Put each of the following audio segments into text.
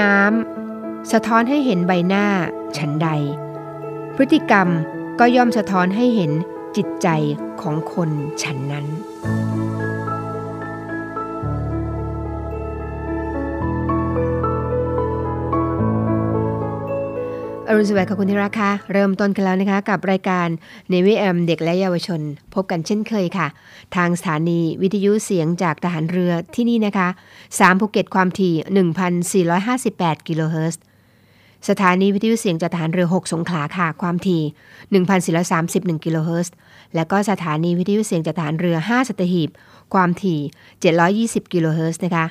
น้ำสะท้อนให้เห็นใบหน้า ฉันใด พฤติกรรมก็ย่อมสะท้อนให้เห็นจิตใจของคนฉันนั้น อรุณสวัสดิ์ค่ะคุณที่รักค่ะเริ่มต้นกันแล้วนะคะกับรายการเนวิแอมเด็กและเยาวชน พบกันเช่นเคยค่ะ ทางสถานีวิทยุเสียงจากทหารเรือที่นี่นะคะ3ภูเก็ตความถี่ 1,458 กิโลเฮิรตซ์สถานีวิทยุเสียงจากทหารเรือ 6 สงขลาค่ะความถี่ 1,431 กิโลเฮิรตซ์และก็สถานีวิทยุเสียงจากทหารเรือ 5 สัตหีบ ความถี่ 720 กิโลเฮิรตซ์นะคะ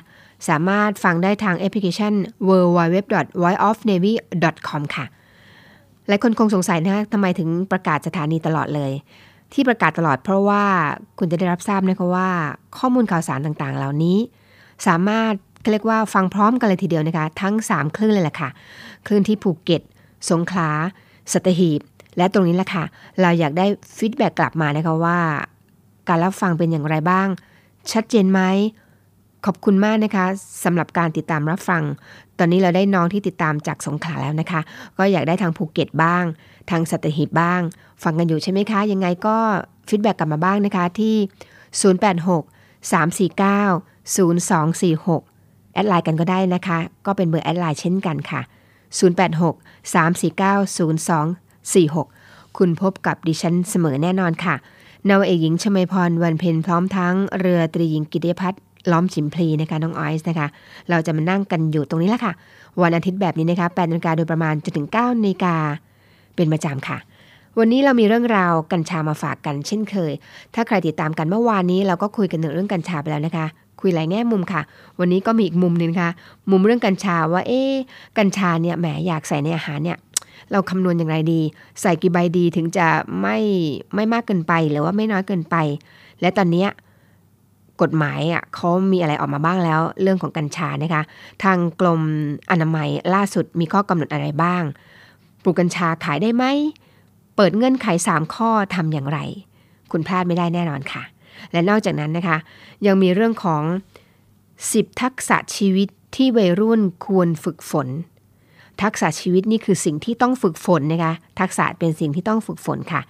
สามารถฟังได้ทางแอปพลิเคชัน w w w v o i c e o f n a v y c o m ค่ะ หลายคนคงสงสัยนะคะทำไมถึงประกาศสถานีตลอดเลย ที่ประกาศตลอดเพราะว่าคุณจะได้รับทราบนะคะว่า ข้อมูลข่าวสารต่างๆ เหล่านี้ สามารถเรียกว่าฟังพร้อมกันเลยทีเดียวนะคะ ทั้ง 3 คลื่นเลยแหละค่ะ คลื่นที่ภูเก็ต สงขลาสัตหีบ และตรงนี้แหละค่ะ เราอยากได้ feedback กลับมานะคะว่า การรับฟังเป็นอย่างไรบ้าง ชัดเจนไหม ขอบคุณมากนะคะสำหรับการติดตามรับฟัง ตอนนี้เราได้น้องที่ติดตามจากสงขลาแล้วนะคะ ก็อยากได้ทางภูเก็ตบ้าง ทางสัตหีบบ้าง ฟังกันอยู่ใช่ไหมคะ ยังไงก็ feedback กลับมาบ้างนะคะที่ 086 349 0246 add LINE กันก็ได้นะคะ ก็เป็นเบอร์ add LINE เช่นกันค่ะ 086 349 0246 คุณพบกับดิฉันเสมอแน่นอนค่ะนาวเอกหญิงชมพรวันเพ็ญพร้อมทั้งเรือตรีหญิงกิติพัฒน์ ล้อมฉิมพลีนะคะน้องไอซ์นะคะ เราจะมานั่งกันอยู่ตรงนี้แหละค่ะ วันอาทิตย์แบบนี้นะคะ8นาฬิกาโดยประมาณจนถึง9นาฬิกาเป็นประจำค่ะ วันนี้เรามีเรื่องราวกัญชามาฝากกันเช่นเคย ถ้าใครติดตามกันเมื่อวานนี้เราก็คุยกันเรื่องกัญชาไปแล้วนะคะคุยหลายแง่มุมค่ะ วันนี้ก็มีอีกมุมหนึงนะคะมุมเรื่องกัญชาว่าเอ๊กัญชาเนี่ยแหมอยากใส่ในอาหารเนี่ย เราคำนวณอย่างไรดี ใส่กี่ใบดีถึงจะไม่ไม่มากเกินไปหรือว่าไม่น้อยเกินไป และตอนนี้ กฎหมายอะเขามีอะไรออกมาบ้างแล้ว เรื่องของกัญชานะคะ ทางกรมอนามัยล่าสุดมีข้อกำหนดอะไรบ้าง ปลูกกัญชาขายได้ไหม เปิดเงื่อนไข 3 ข้อทำอย่างไร คุณพลาดไม่ได้แน่นอนค่ะ และนอกจากนั้นนะคะ ยังมีเรื่องของ 10 ทักษะชีวิตที่วัยรุ่นควรฝึกฝน ทักษะชีวิตนี่คือสิ่งที่ต้องฝึกฝนนะคะทักษะเป็นสิ่งที่ต้องฝึกฝนค่ะ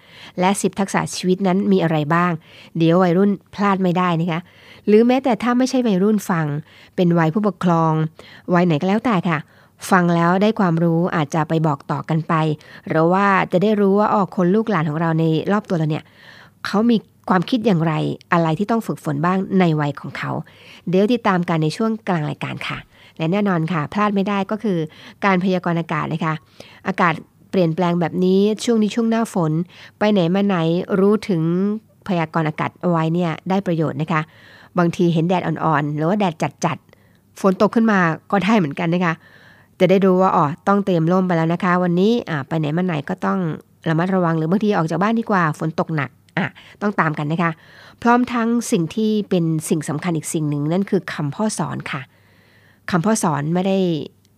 และ 10 ทักษะชีวิตนั้นมีอะไรบ้าง เดี๋ยววัยรุ่นพลาดไม่ได้นะคะหรือแม้แต่ถ้าไม่ใช่วัยรุ่นฟัง เป็นวัยผู้ปกครองวัยไหนก็แล้วแต่ค่ะ ฟังแล้วได้ความรู้อาจจะไปบอกต่อกันไป หรือว่าจะได้รู้ว่าอ๋อคนลูกหลานของเราในรอบตัวเราเนี่ยเขามีความคิดอย่างไรอะไรที่ต้องฝึกฝนบ้างในวัยของเขา เดี๋ยวติดตามกันในช่วงกลางรายการค่ะ และแน่นอนค่ะ พลาดไม่ได้ก็คือการพยากรณ์อากาศนะคะ อากาศเปลี่ยนแปลงแบบนี้ช่วงนี้ช่วงหน้าฝน ไปไหนมาไหนรู้ถึงพยากรณ์อากาศเอาไว้เนี่ยได้ประโยชน์นะคะ บางทีเห็นแดดอ่อนๆ หรือว่าแดดจัดๆ ฝนตกขึ้นมาก็ได้เหมือนกันนะคะ จะได้รู้ว่าอ๋อต้องเตรียมร่มไปแล้วนะคะ วันนี้ไปไหนมาไหนก็ต้องระมัดระวังหรือบางทีออกจากบ้านดีกว่าฝนตกหนักอะต้องตามกันนะคะ พร้อมทั้งสิ่งที่เป็นสิ่งสำคัญอีกสิ่งหนึ่งนั่นคือคำพ่อสอนค่ะ คำพ่อสอนไม่ได้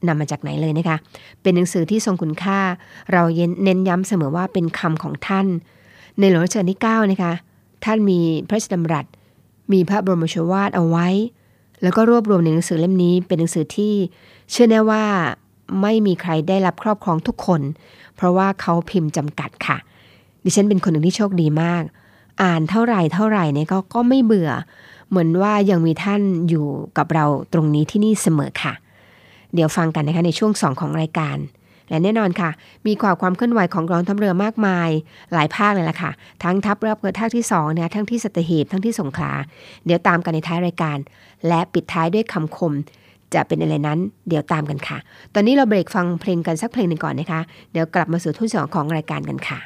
นำมาจากไหนเลยนะคะ เป็นหนังสือที่ทรงคุณค่า เราเน้นย้ำเสมอว่าเป็นคำของท่าน ในหลวงรัชกาลที่9นะคะ ท่านมีพระราชดำรัส มีพระบรมโชวาทเอาไว้ แล้วก็รวบรวมในหนังสือเล่มนี้ เป็นหนังสือที่เชื่อแน่ว่าไม่มีใครได้รับครอบครองทุกคน เพราะว่าเขาพิมพ์จำกัดค่ะ ดิฉันเป็นคนหนึ่งที่โชคดีมาก อ่านเท่าไหร่เท่าไหร่เนี่ยก็ก็ไม่เบื่อ เหมือนว่ายังมีท่านอยู่กับเราตรงนี้ที่นี่เสมอค่ะ เดี๋ยวฟังกันนะคะในช่วง 2 ของรายการ และแน่นอนค่ะ มีความความเคลื่อนไหวของกองทัพเรือมากมาย หลายภาคเลยล่ะค่ะ ทั้งทัพเรือภาคที่2เนี่ยทั้งที่สัตหีบทั้งที่สงขลา เดี๋ยวตามกันในท้ายรายการ และปิดท้ายด้วยคำคมจะเป็นอะไรนั้นเดี๋ยวตามกันค่ะ ตอนนี้เราเบรกฟังเพลงกันสักเพลงหนึ่งก่อนนะคะ เดี๋ยวกลับมาสู่ทุ่นสองของรายการกันค่ะ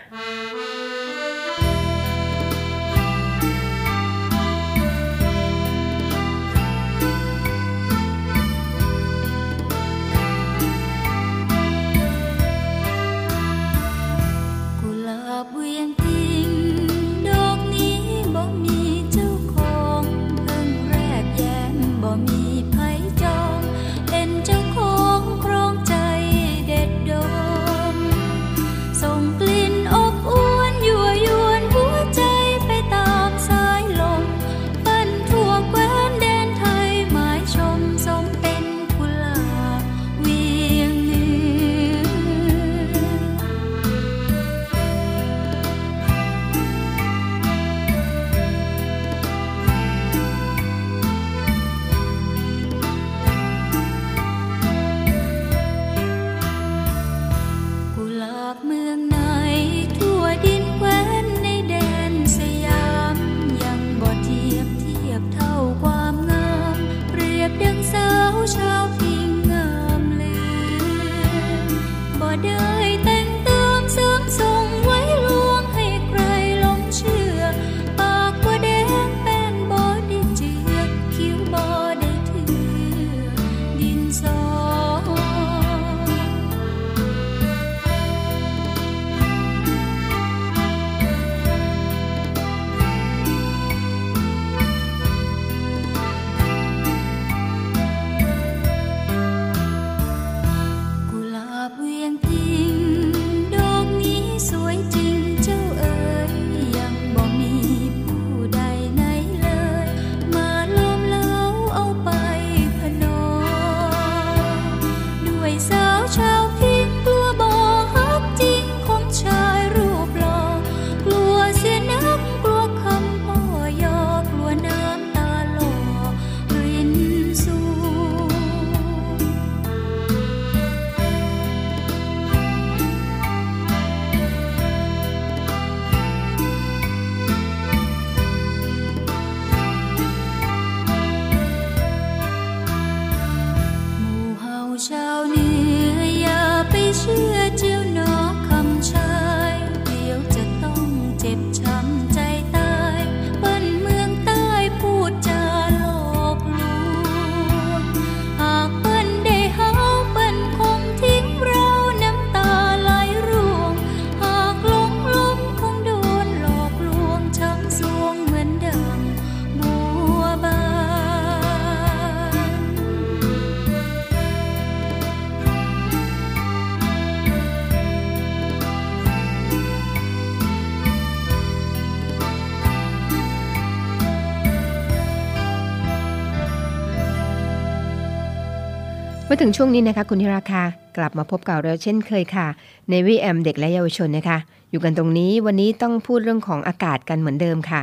ถึงช่วงนี้นะคะ คุณธิราคากลับมาพบกับเราเช่นเคยค่ะในวีแอมเด็กและเยาวชนนะคะ อยู่กันตรงนี้วันนี้ต้องพูดเรื่องของอากาศกันเหมือนเดิมค่ะ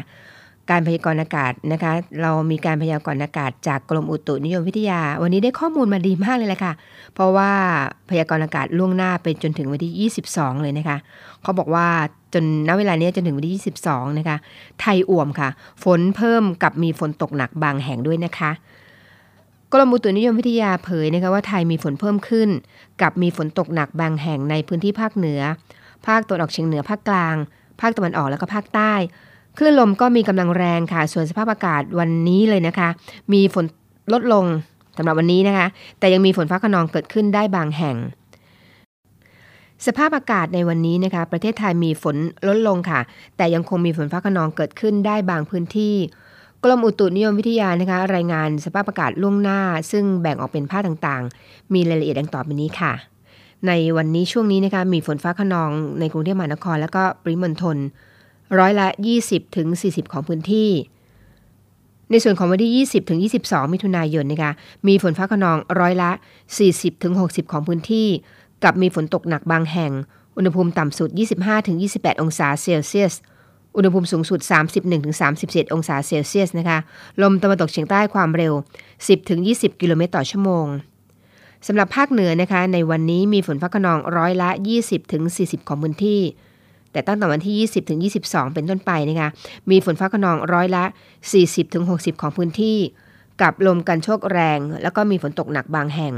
การพยากรณ์อากาศนะคะ เรามีการพยากรณ์อากาศจากกรมอุตุนิยมวิทยา วันนี้ได้ข้อมูลมาดีมากเลยแหละค่ะ เพราะว่าพยากรณ์อากาศล่วงหน้าไปจนถึงวันที่ 22 เลยนะคะเขาบอกว่าจนณเวลานี้จนถึงวันที่ 22 นะคะ ไทยอ่วมค่ะ ฝนเพิ่มกับมีฝนตกหนักบางแห่งด้วยนะคะ กรมอุตุนิยมวิทยาเผยนะคะว่าไทยมีฝนเพิ่มขึ้น กับมีฝนตกหนักบางแห่งในพื้นที่ภาคเหนือ ภาคตะวันออกเฉียงเหนือภาคกลาง ภาคตะวันออกแล้วก็ภาคใต้คลื่นลมก็มีกำลังแรงค่ะ ส่วนสภาพอากาศวันนี้เลยนะคะ มีฝนลดลงสำหรับวันนี้นะคะ แต่ยังมีฝนฟ้าขนองเกิดขึ้นได้บางแห่ง สภาพอากาศในวันนี้นะคะ ประเทศไทยมีฝนลดลงค่ะ แต่ยังคงมีฝนฟ้าขนองเกิดขึ้นได้บางพื้นที่ กรมอุตุนิยมวิทยานะคะ รายงานสภาพอากาศล่วงหน้า ซึ่งแบ่งออกเป็นภาคต่างๆ มีรายละเอียดดังต่อไปนี้ค่ะ ในวันนี้ช่วงนี้นะคะมีฝนฟ้าขนองในกรุงเทพมหานคร และก็ปริมณฑลร้อยละ 20ถึง40 ของพื้นที่ ในส่วนของวันที่ 20ถึง22 มิถุนายนนะคะมีฝนฟ้าขนองร้อยละ 40ถึง60 ของพื้นที่ กับมีฝนตกหนักบางแห่ง อุณหภูมิต่ำสุด 25ถึง28 องศาเซลเซียส อุณหภูมิสูงสุด 31ถึง37 องศาเซลเซียสนะคะ ลมตะวันตกเฉียงใต้ความเร็ว 10ถึง20 กิโลเมตรต่อชั่วโมงสำหรับภาคเหนือนะคะ ในวันนี้มีฝนฟ้าขนองร้อยละ 20ถึง40 ของพื้นที่ แต่ตั้งแต่วันที่ 20ถึง22 เป็นต้นไปนะคะ มีฝนฟ้าขนองร้อยละ 40ถึง60 ของพื้นที่ กับลมกันโชกแรง แล้วก็มีฝนตกหนักบางแห่ง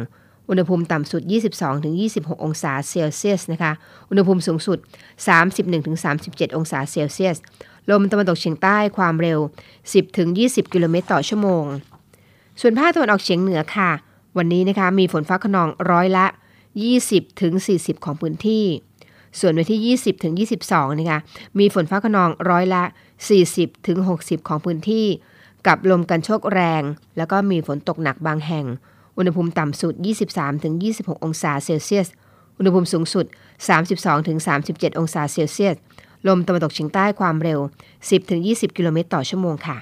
อุณหภูมิต่ำสุด 22-26 องศาเซลเซียสนะคะ อุณหภูมิสูงสุด 31-37 องศาเซลเซียส ลมตะวันตกเฉียงใต้ความเร็ว 10-20 กิโลเมตรต่อชั่วโมง ส่วนภาคตะวันออกเฉียงเหนือค่ะ วันนี้นะคะมีฝนฟ้าขนองร้อยละ 20-40 ของพื้นที่ ส่วนวันที่ 20-22 นะคะ มีฝนฟ้าขนองร้อยละ 40-60 ของพื้นที่ กับลมกันโชกแรง แล้วก็มีฝนตกหนักบางแห่ง อุณหภูมิต่ำสุด 23ถึง26 องศาเซลเซียส อุณหภูมิสูงสุด 32ถึง37 องศาเซลเซียส ลมตะวันตกเฉียงใต้ความเร็ว 10ถึง20 กิโลเมตรต่อชั่วโมงค่ะ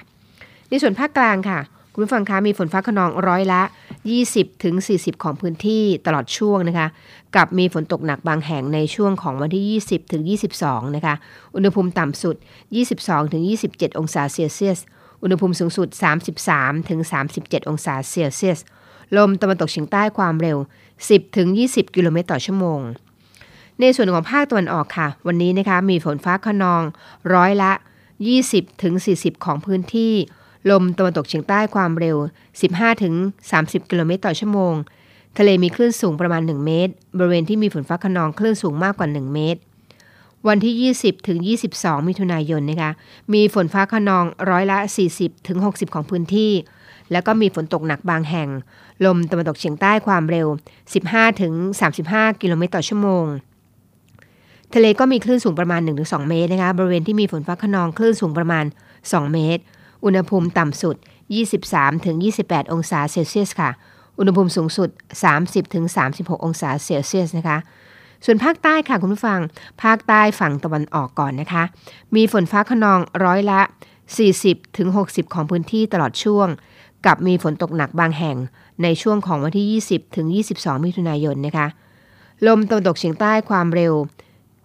ในส่วนภาคกลางค่ะ คุณผู้ฟังคะมีฝนฟ้าขนองร้อยละ 20ถึง40 ของพื้นที่ตลอดช่วงนะคะ กับมีฝนตกหนักบางแห่งในช่วงของวันที่ 20ถึง22 นะคะ อุณหภูมิต่ำสุด 22ถึง27 องศาเซลเซียส อุณหภูมิสูงสุด 33ถึง37 องศาเซลเซียส ลมตะวันตกเฉียงใต้ความเร็ว 10-20 กิโลเมตรต่อชั่วโมง ในส่วนของภาคตะวันออกค่ะ วันนี้นะคะมีฝนฟ้าขนองร้อยละ 20-40 ของพื้นที่ ลมตะวันตกเฉียงใต้ความเร็ว 15-30 กิโลเมตรต่อชั่วโมง ทะเลมีคลื่นสูงประมาณ 1 เมตร บริเวณที่มีฝนฟ้าขนองคลื่นสูงมากกว่า 1 เมตรวันที่ 20 ถึง 22 มิถุนายนนะคะ มีฝนฟ้าขนองร้อยละ 40 ถึง 60 ของพื้นที่ แล้วก็มีฝนตกหนักบางแห่ง ลมตะวันตกเฉียงใต้ความเร็ว 15ถึง35 กิโลเมตรต่อชั่วโมง ทะเลก็มีคลื่นสูงประมาณ 1-2 เมตรนะคะ บริเวณที่มีฝนฟ้าขนองคลื่นสูงประมาณ 2 เมตร อุณหภูมิต่ำสุด 23-28 องศาเซลเซียสค่ะ อุณหภูมิสูงสุด 30-36 องศาเซลเซียสนะคะส่วนภาคใต้ค่ะคุณผู้ฟัง ภาคใต้ฝั่งตะวันออกก่อนนะคะ มีฝนฟ้าขนองร้อยละ 40-60 ของพื้นที่ตลอดช่วง กับมีฝนตกหนักบางแห่งในช่วงของวันที่ 20-22 มิถุนายนนะคะ ลมตะวันตกเฉียงใต้ความเร็ว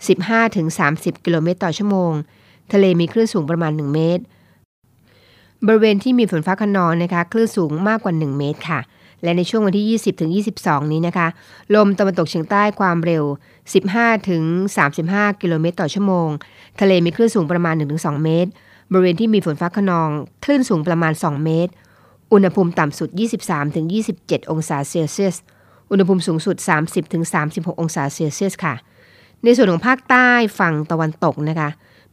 15-30 กิโลเมตรต่อชั่วโมง ทะเลมีคลื่นสูงประมาณ 1 เมตร บริเวณที่มีฝนฟ้าขนองนะคะ คลื่นสูงมากกว่า 1 เมตรค่ะ และในช่วงวันที่ 20-22 นี้นะคะ ลมตะวันตกเฉียงใต้ความเร็ว 15-35 กิโลเมตรต่อชั่วโมง ทะเลมีคลื่นสูงประมาณ 1-2 เมตร บริเวณที่มีฝนฟ้าขนอง คลื่นสูงประมาณ 2 เมตร อุณหภูมิต่ำสุด 23-27 องศาเซลเซียส อุณหภูมิสูงสุด 30-36 องศาเซลเซียสค่ะ ในส่วนของภาคใต้ฝั่งตะวันตกนะคะ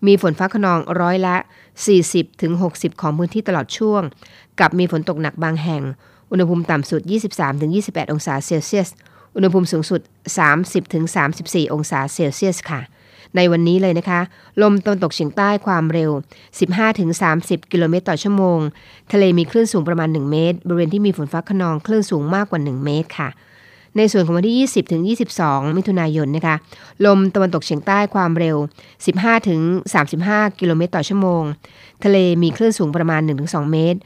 มีฝนฟ้าขนองร้อยละ 40-60 ของพื้นที่ตลอดช่วง กับมีฝนตกหนักบางแห่ง อุณหภูมิต่ำสุด 23-28 องศาเซลเซียส อุณหภูมิสูงสุด 30-34 องศาเซลเซียสค่ะ ในวันนี้เลยนะคะ ลมตะวันตกเฉียงใต้ความเร็ว 15-30 กิโลเมตรต่อชั่วโมง ทะเลมีคลื่นสูงประมาณ 1 เมตร บริเวณที่มีฝนฟ้าขนองคลื่นสูงมากกว่า 1 เมตรค่ะ ในส่วนของวันที่ 20 ถึง 22 มิถุนายนนะคะ ลมตะวันตกเฉียงใต้ความเร็ว 15 ถึง 35 กิโลเมตรต่อชั่วโมง ทะเลมีคลื่นสูงประมาณ 1-2 เมตร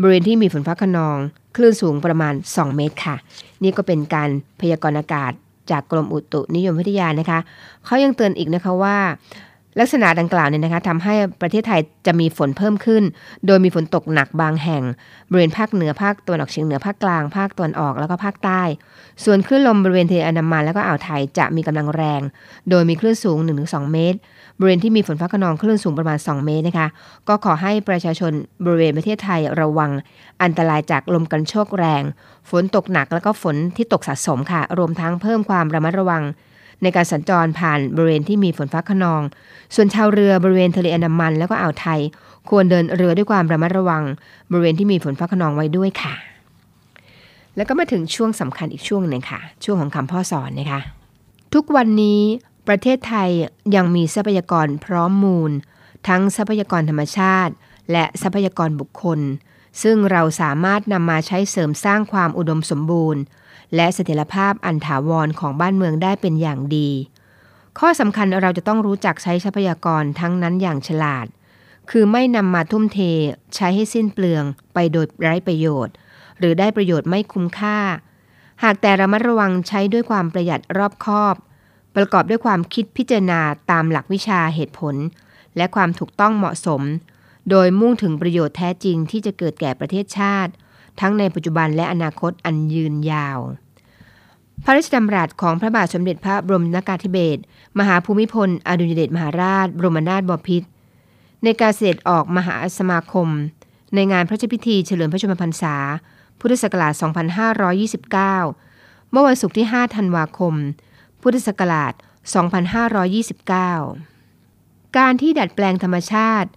บริเวณที่มีฝนฟ้าขนอง คลื่นสูงประมาณ 2 เมตรค่ะ นี่ก็เป็นการพยากรณ์อากาศ จากกรมอุตุนิยมวิทยานะคะเขายังเตือนอีกนะคะว่าลักษณะดังกล่าวเนี่ยนะคะทำให้ประเทศไทยจะมีฝนเพิ่มขึ้น โดยมีฝนตกหนักบางแห่ง บริเวณภาคเหนือภาคตะวันออกเฉียงเหนือภาคกลาง ภาคตะวันออกแล้วก็ภาคใต้ ส่วนคลื่นลมบริเวณทะเลอันดามันแล้วก็อ่าวไทยจะมีกำลังแรง โดยมีคลื่นสูง 1-2 เมตร บริเวณที่มีฝนฟ้าขนองคลื่นสูงประมาณ 2 เมตรนะคะ ก็ขอให้ประชาชนบริเวณประเทศไทยระวัง อันตรายจากลมกันโชกแรง ฝนตกหนักแล้วก็ฝนที่ตกสะสมค่ะ รวมทั้งเพิ่มความระมัดระวัง ในการสัญจรผ่านบริเวณที่มีฝนฟ้าขนอง ส่วนชาวเรือบริเวณทะเลอันดามัน แล้วก็อ่าวไทย ควรเดินเรือด้วยความระมัดระวัง บริเวณที่มีฝนฟ้าขนองไว้ด้วยค่ะ แล้วก็มาถึงช่วงสำคัญอีกช่วงหนึ่งค่ะ ช่วงของคำพ่อสอนนะคะ ทุกวันนี้ ประเทศไทยยังมีทรัพยากรพร้อมมูล ทั้งทรัพยากรธรรมชาติ และทรัพยากรบุคคล ซึ่งเราสามารถนำมาใช้เสริมสร้างความอุดมสมบูรณ์ และเสถียรภาพอันถาวรของบ้านเมืองได้เป็นอย่างดี ข้อสำคัญเราจะต้องรู้จักใช้ทรัพยากรทั้งนั้นอย่างฉลาด คือไม่นำมาทุ่มเทใช้ให้สิ้นเปลืองไปโดยไร้ประโยชน์ หรือได้ประโยชน์ไม่คุ้มค่าหากแต่ระมัดระวังใช้ด้วยความประหยัดรอบคอบ ประกอบด้วยความคิดพิจารณาตามหลักวิชาเหตุผล และความถูกต้องเหมาะสม โดยมุ่งถึงประโยชน์แท้จริงที่จะเกิดแก่ประเทศชาติ ทั้งในปัจจุบันและอนาคตอันยืนยาว พระราชดำรัสของพระบาทสมเด็จพระบรมนากาธิเบศรมหาภูมิพลอดุลยเดชมหาราช บรมนาถบพิตรในการเสด็จออกมหาสมาคม ในงานพระราชพิธีเฉลิมพระชนมพรรษา พุทธศักราช 2529 เมื่อวันศุกร์ที่ 5 ธันวาคม พุทธศักราช 2529 การที่ดัดแปลงธรรมชาติ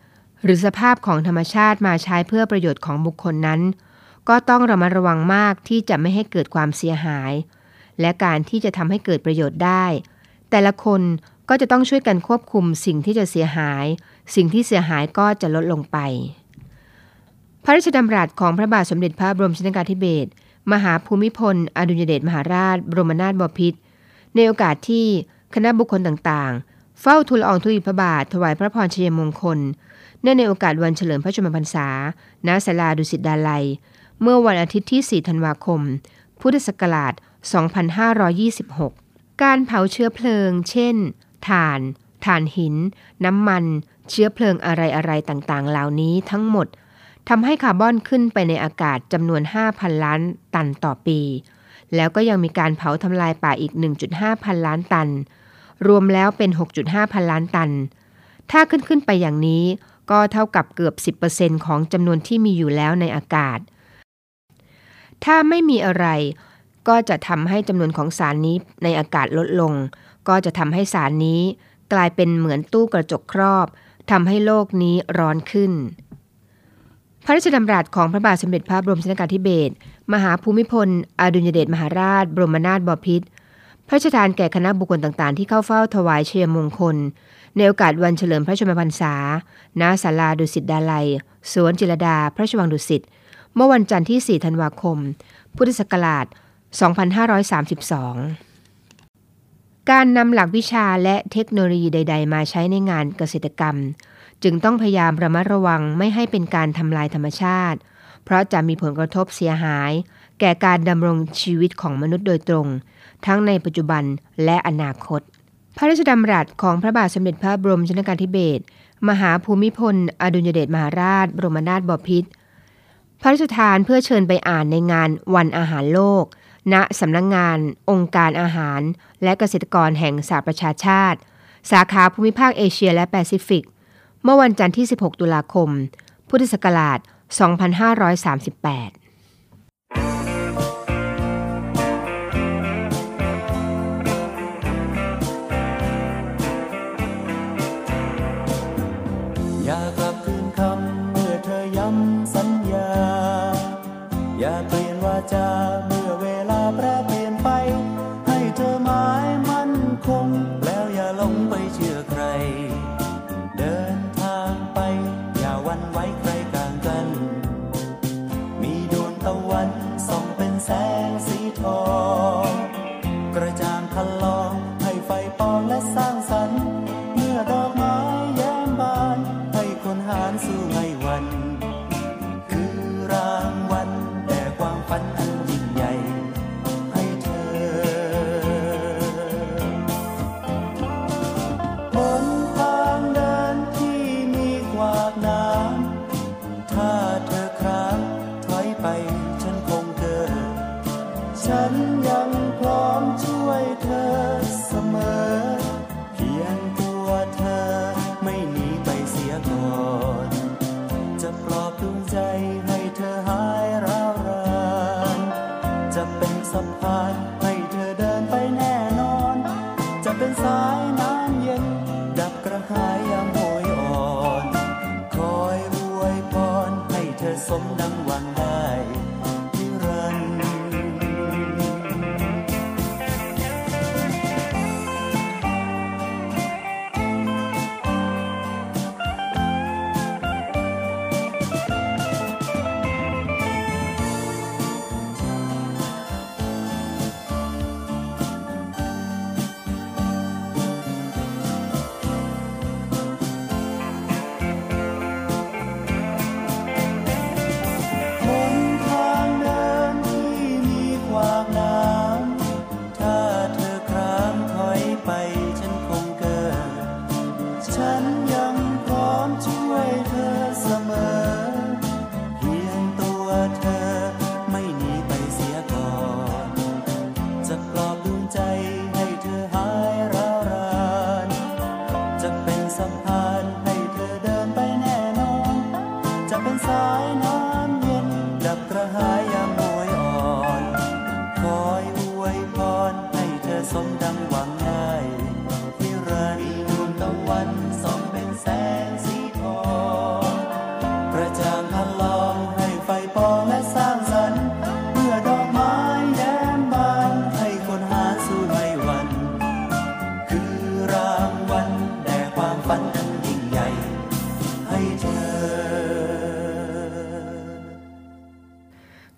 หรือสภาพของธรรมชาติมาใช้เพื่อประโยชน์ของบุคคลนั้น ก็ต้องระมัดระวังมากที่จะไม่ให้เกิดความเสียหาย และการที่จะทำให้เกิดประโยชน์ได้ แต่ละคนก็จะต้องช่วยกันควบคุมสิ่งที่จะเสียหาย สิ่งที่เสียหายก็จะลดลงไป พระราชดำรัสของพระบาทสมเด็จพระบรมชนกาธิเบศรมหาภูมิพล อดุลยเดชมหาราช บรมนาถบพิตร ในโอกาสที่คณะบุคคลต่างๆ เฝ้าทูลอองธุลีพระบาท ถวายพระพรชัยมงคล เนื่องในโอกาสวันเฉลิมพระชนมพรรษา ณ ศาลาดุสิตดาลัย เมื่อวันอาทิตย์ที่ 4 ธันวาคม พุทธศักราช 2526 การเผาเชื้อเพลิง เช่น ถ่าน ถ่านหิน น้ำมัน เชื้อเพลิงอะไรๆ ต่างๆ เหล่านี้ทั้งหมดทำให้คาร์บอนขึ้นไปในอากาศจำนวน 5,000 ล้านตันต่อปี แล้วก็ยังมีการเผาทำลายป่าอีก 1.5 พันล้านตัน รวมแล้วเป็น 6.5 พันล้านตัน ถ้าขึ้นขึ้นไปอย่างนี้ก็เท่ากับเกือบ 10%ของจำนวนที่มีอยู่แล้วในอากาศ ถ้าไม่มีอะไร ก็จะทำให้จำนวนของสารนี้ในอากาศลดลง ก็จะทำให้สารนี้กลายเป็นเหมือนตู้กระจกครอบทำให้โลกนี้ร้อนขึ้น พระราชดำรัสของพระบาทสมเด็จพระบรมชนกาธิเบศร มหาภูมิพล อดุลยเดชมหาราช บรมนาถบพิตรพระราชทานแก่คณะบุคคลต่างๆ ที่เข้าเฝ้าถวายเชียมงคล ในโอกาสวันเฉลิมพระชนมพรรษา ณ ศาลาดุสิตดาลัย สวนจิรดา พระราชวังดุสิต เมื่อวันจันทร์ที่ 4 ธันวาคม พุทธศักราช 2532การนำหลักวิชาและเทคโนโลยีใด ๆ มาใช้ในงานเกษตรกรรม จึงต้องพยายามระมัดระวังไม่ให้เป็นการทำลายธรรมชาติ เพราะจะมีผลกระทบเสียหาย แก่การดำรงชีวิตของมนุษย์โดยตรง ทั้งในปัจจุบันและอนาคต พระราชดำรัสของพระบาทสมเด็จพระบรมชนกาธิเบศรมหาภูมิพล อดุลยเดชมหาราช บรมนาถบพิตรพระราชทานเพื่อเชิญไปอ่านในงานวันอาหารโลก ณสำนักงงาน องค์การอาหาร และเกษตรกรแห่งสหประชาชาติ สาขาภูมิภาคเอเชียและแปซิฟิก เมื่อวันจันทร์ที่ 16 ตุลาคม พุทธศักราช 2538 ฉันยังพร้อมช่วยเธอ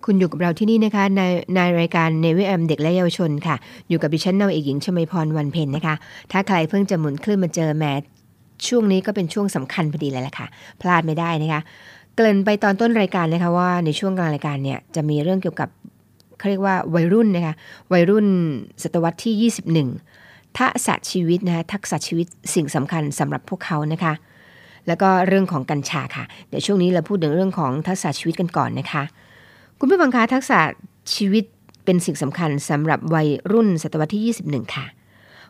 คุณอยู่กับเราที่นี่นะคะในในรายการเนวิแอมเด็กและเยาวชนค่ะ อยู่กับดิฉันนาวเอกหญิงชมาพรวันเพ็ญนะคะ ถ้าใครเพิ่งจะหมุนคลื่นมาเจอแมช่วงนี้ก็เป็นช่วงสำคัญพอดีเลยแหละค่ะ พลาดไม่ได้นะคะ เกริ่นไปตอนต้นรายการนะคะว่าในช่วงกลางรายการเนี่ยจะมีเรื่องเกี่ยวกับเขาเรียกว่าวัยรุ่นนะคะวัยรุ่นศตวรรษที่ 21 ทักษะชีวิตนะคะทักษะชีวิตสิ่งสำคัญสำหรับพวกเขานะคะ แล้วก็เรื่องของกัญชาค่ะ เดี๋ยวช่วงนี้เราพูดถึงเรื่องของทักษะชีวิตกันก่อนนะคะ คุณผู้ฟังคะทักษะชีวิตเป็นสิ่งสำคัญสำหรับวัยรุ่นศตวรรษที่ 21 ค่ะ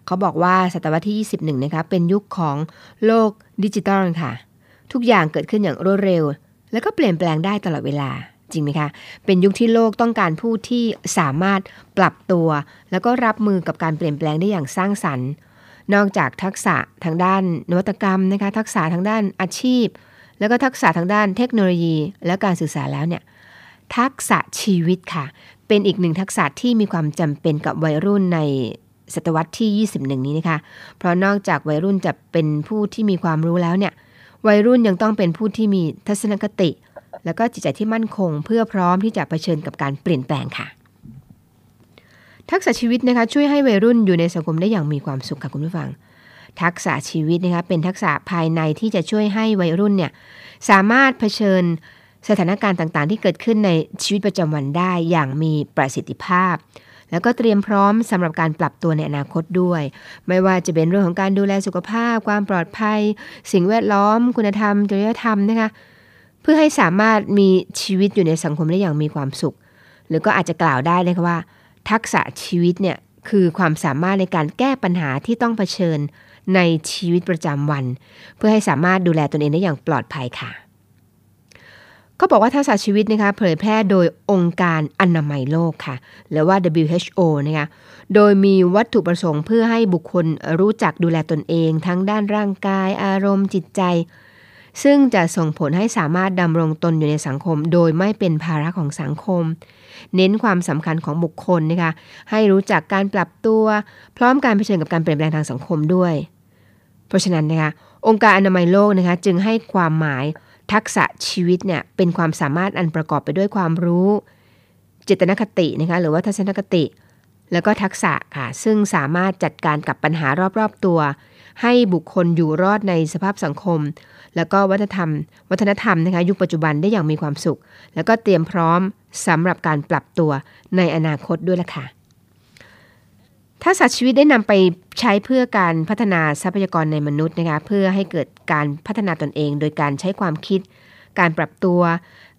เขาบอกว่าศตวรรษที่ 21 นะคะ เป็นยุคของโลกดิจิตอลค่ะ ทุกอย่างเกิดขึ้นอย่างรวดเร็ว แล้วก็เปลี่ยนแปลงได้ตลอดเวลาจริงไหมคะ เป็นยุคที่โลกต้องการผู้ที่สามารถปรับตัว แล้วก็รับมือกับการเปลี่ยนแปลงได้อย่างสร้างสรรค์ นอกจากทักษะทางด้านนวัตกรรมนะคะ ทักษะทางด้านอาชีพ แล้วก็ทักษะทางด้านเทคโนโลยี และการสื่อสารแล้วเนี่ย ทักษะชีวิตค่ะ เป็นอีกหนึ่งทักษะที่มีความจำเป็นกับวัยรุ่นในศตวรรษที่ 21 นี้นะคะ เพราะนอกจากวัยรุ่นจะเป็นผู้ที่มีความรู้แล้วเนี่ย วัยรุ่นยังต้องเป็นผู้ที่มีทัศนคติ แล้วก็จิตใจที่มั่นคง เพื่อพร้อมที่จะะเผชิญกับการเปลี่ยนแปลงค่ะ ทักษะชีวิตนะคะช่วยให้วัยรุ่นอยู่ในสังคมได้อย่างมีความสุขค่ะคุณผู้ฟัง ทักษะชีวิตนะคะเป็นทักษะภายในที่จะช่วยให้วัยรุ่นเนี่ยสามารถเผชิญ สถานการณ์ต่างๆ ที่เกิดขึ้นในชีวิตประจำวันได้อย่างมีประสิทธิภาพ แล้วก็เตรียมพร้อมสำหรับการปรับตัวในอนาคตด้วย ไม่ว่าจะเป็นเรื่องของการดูแลสุขภาพ ความปลอดภัย สิ่งแวดล้อม คุณธรรมจริยธรรมนะคะเพื่อให้สามารถมีชีวิตอยู่ในสังคมได้อย่างมีความสุข หรือก็อาจจะกล่าวได้เลยค่ะว่า ทักษะชีวิตเนี่ยคือความสามารถในการแก้ปัญหาที่ต้องเผชิญในชีวิตประจำวัน เพื่อให้สามารถดูแลตนเองได้อย่างปลอดภัยค่ะ เขาบอกว่าทักษะชีวิตนะคะเผยแพร่โดยองค์การอนามัยโลกค่ะ หรือว่า WHO นะคะโดยมีวัตถุประสงค์เพื่อให้บุคคลรู้จักดูแลตนเอง ทั้งด้านร่างกายอารมณ์จิตใจ ซึ่งจะส่งผลให้สามารถดำรงตนอยู่ในสังคม โดยไม่เป็นภาระของสังคม เน้นความสำคัญของบุคคลนะคะให้รู้จักการปรับตัว พร้อมการเผชิญกับการเปลี่ยนแปลงทางสังคมด้วย เพราะฉะนั้นนะคะองค์การอนามัยโลกนะคะจึงให้ความหมาย ทักษะชีวิตเนี่ยเป็นความสามารถอันประกอบไปด้วยความรู้เจตนคตินะคะหรือว่าทัศนคติ แล้วก็ทักษะค่ะ ซึ่งสามารถจัดการกับปัญหารอบๆตัว ให้บุคคลอยู่รอดในสภาพสังคม แล้วก็วัฒนธรรม วัฒนธรรมนะคะยุคปัจจุบันได้อย่างมีความสุข แล้วก็เตรียมพร้อมสำหรับการปรับตัวในอนาคตด้วยละค่ะ ทักษะชีวิตได้นำไปใช้เพื่อการพัฒนาทรัพยากรในมนุษย์นะคะเพื่อให้เกิดการพัฒนาตนเอง โดยการใช้ความคิด การปรับตัว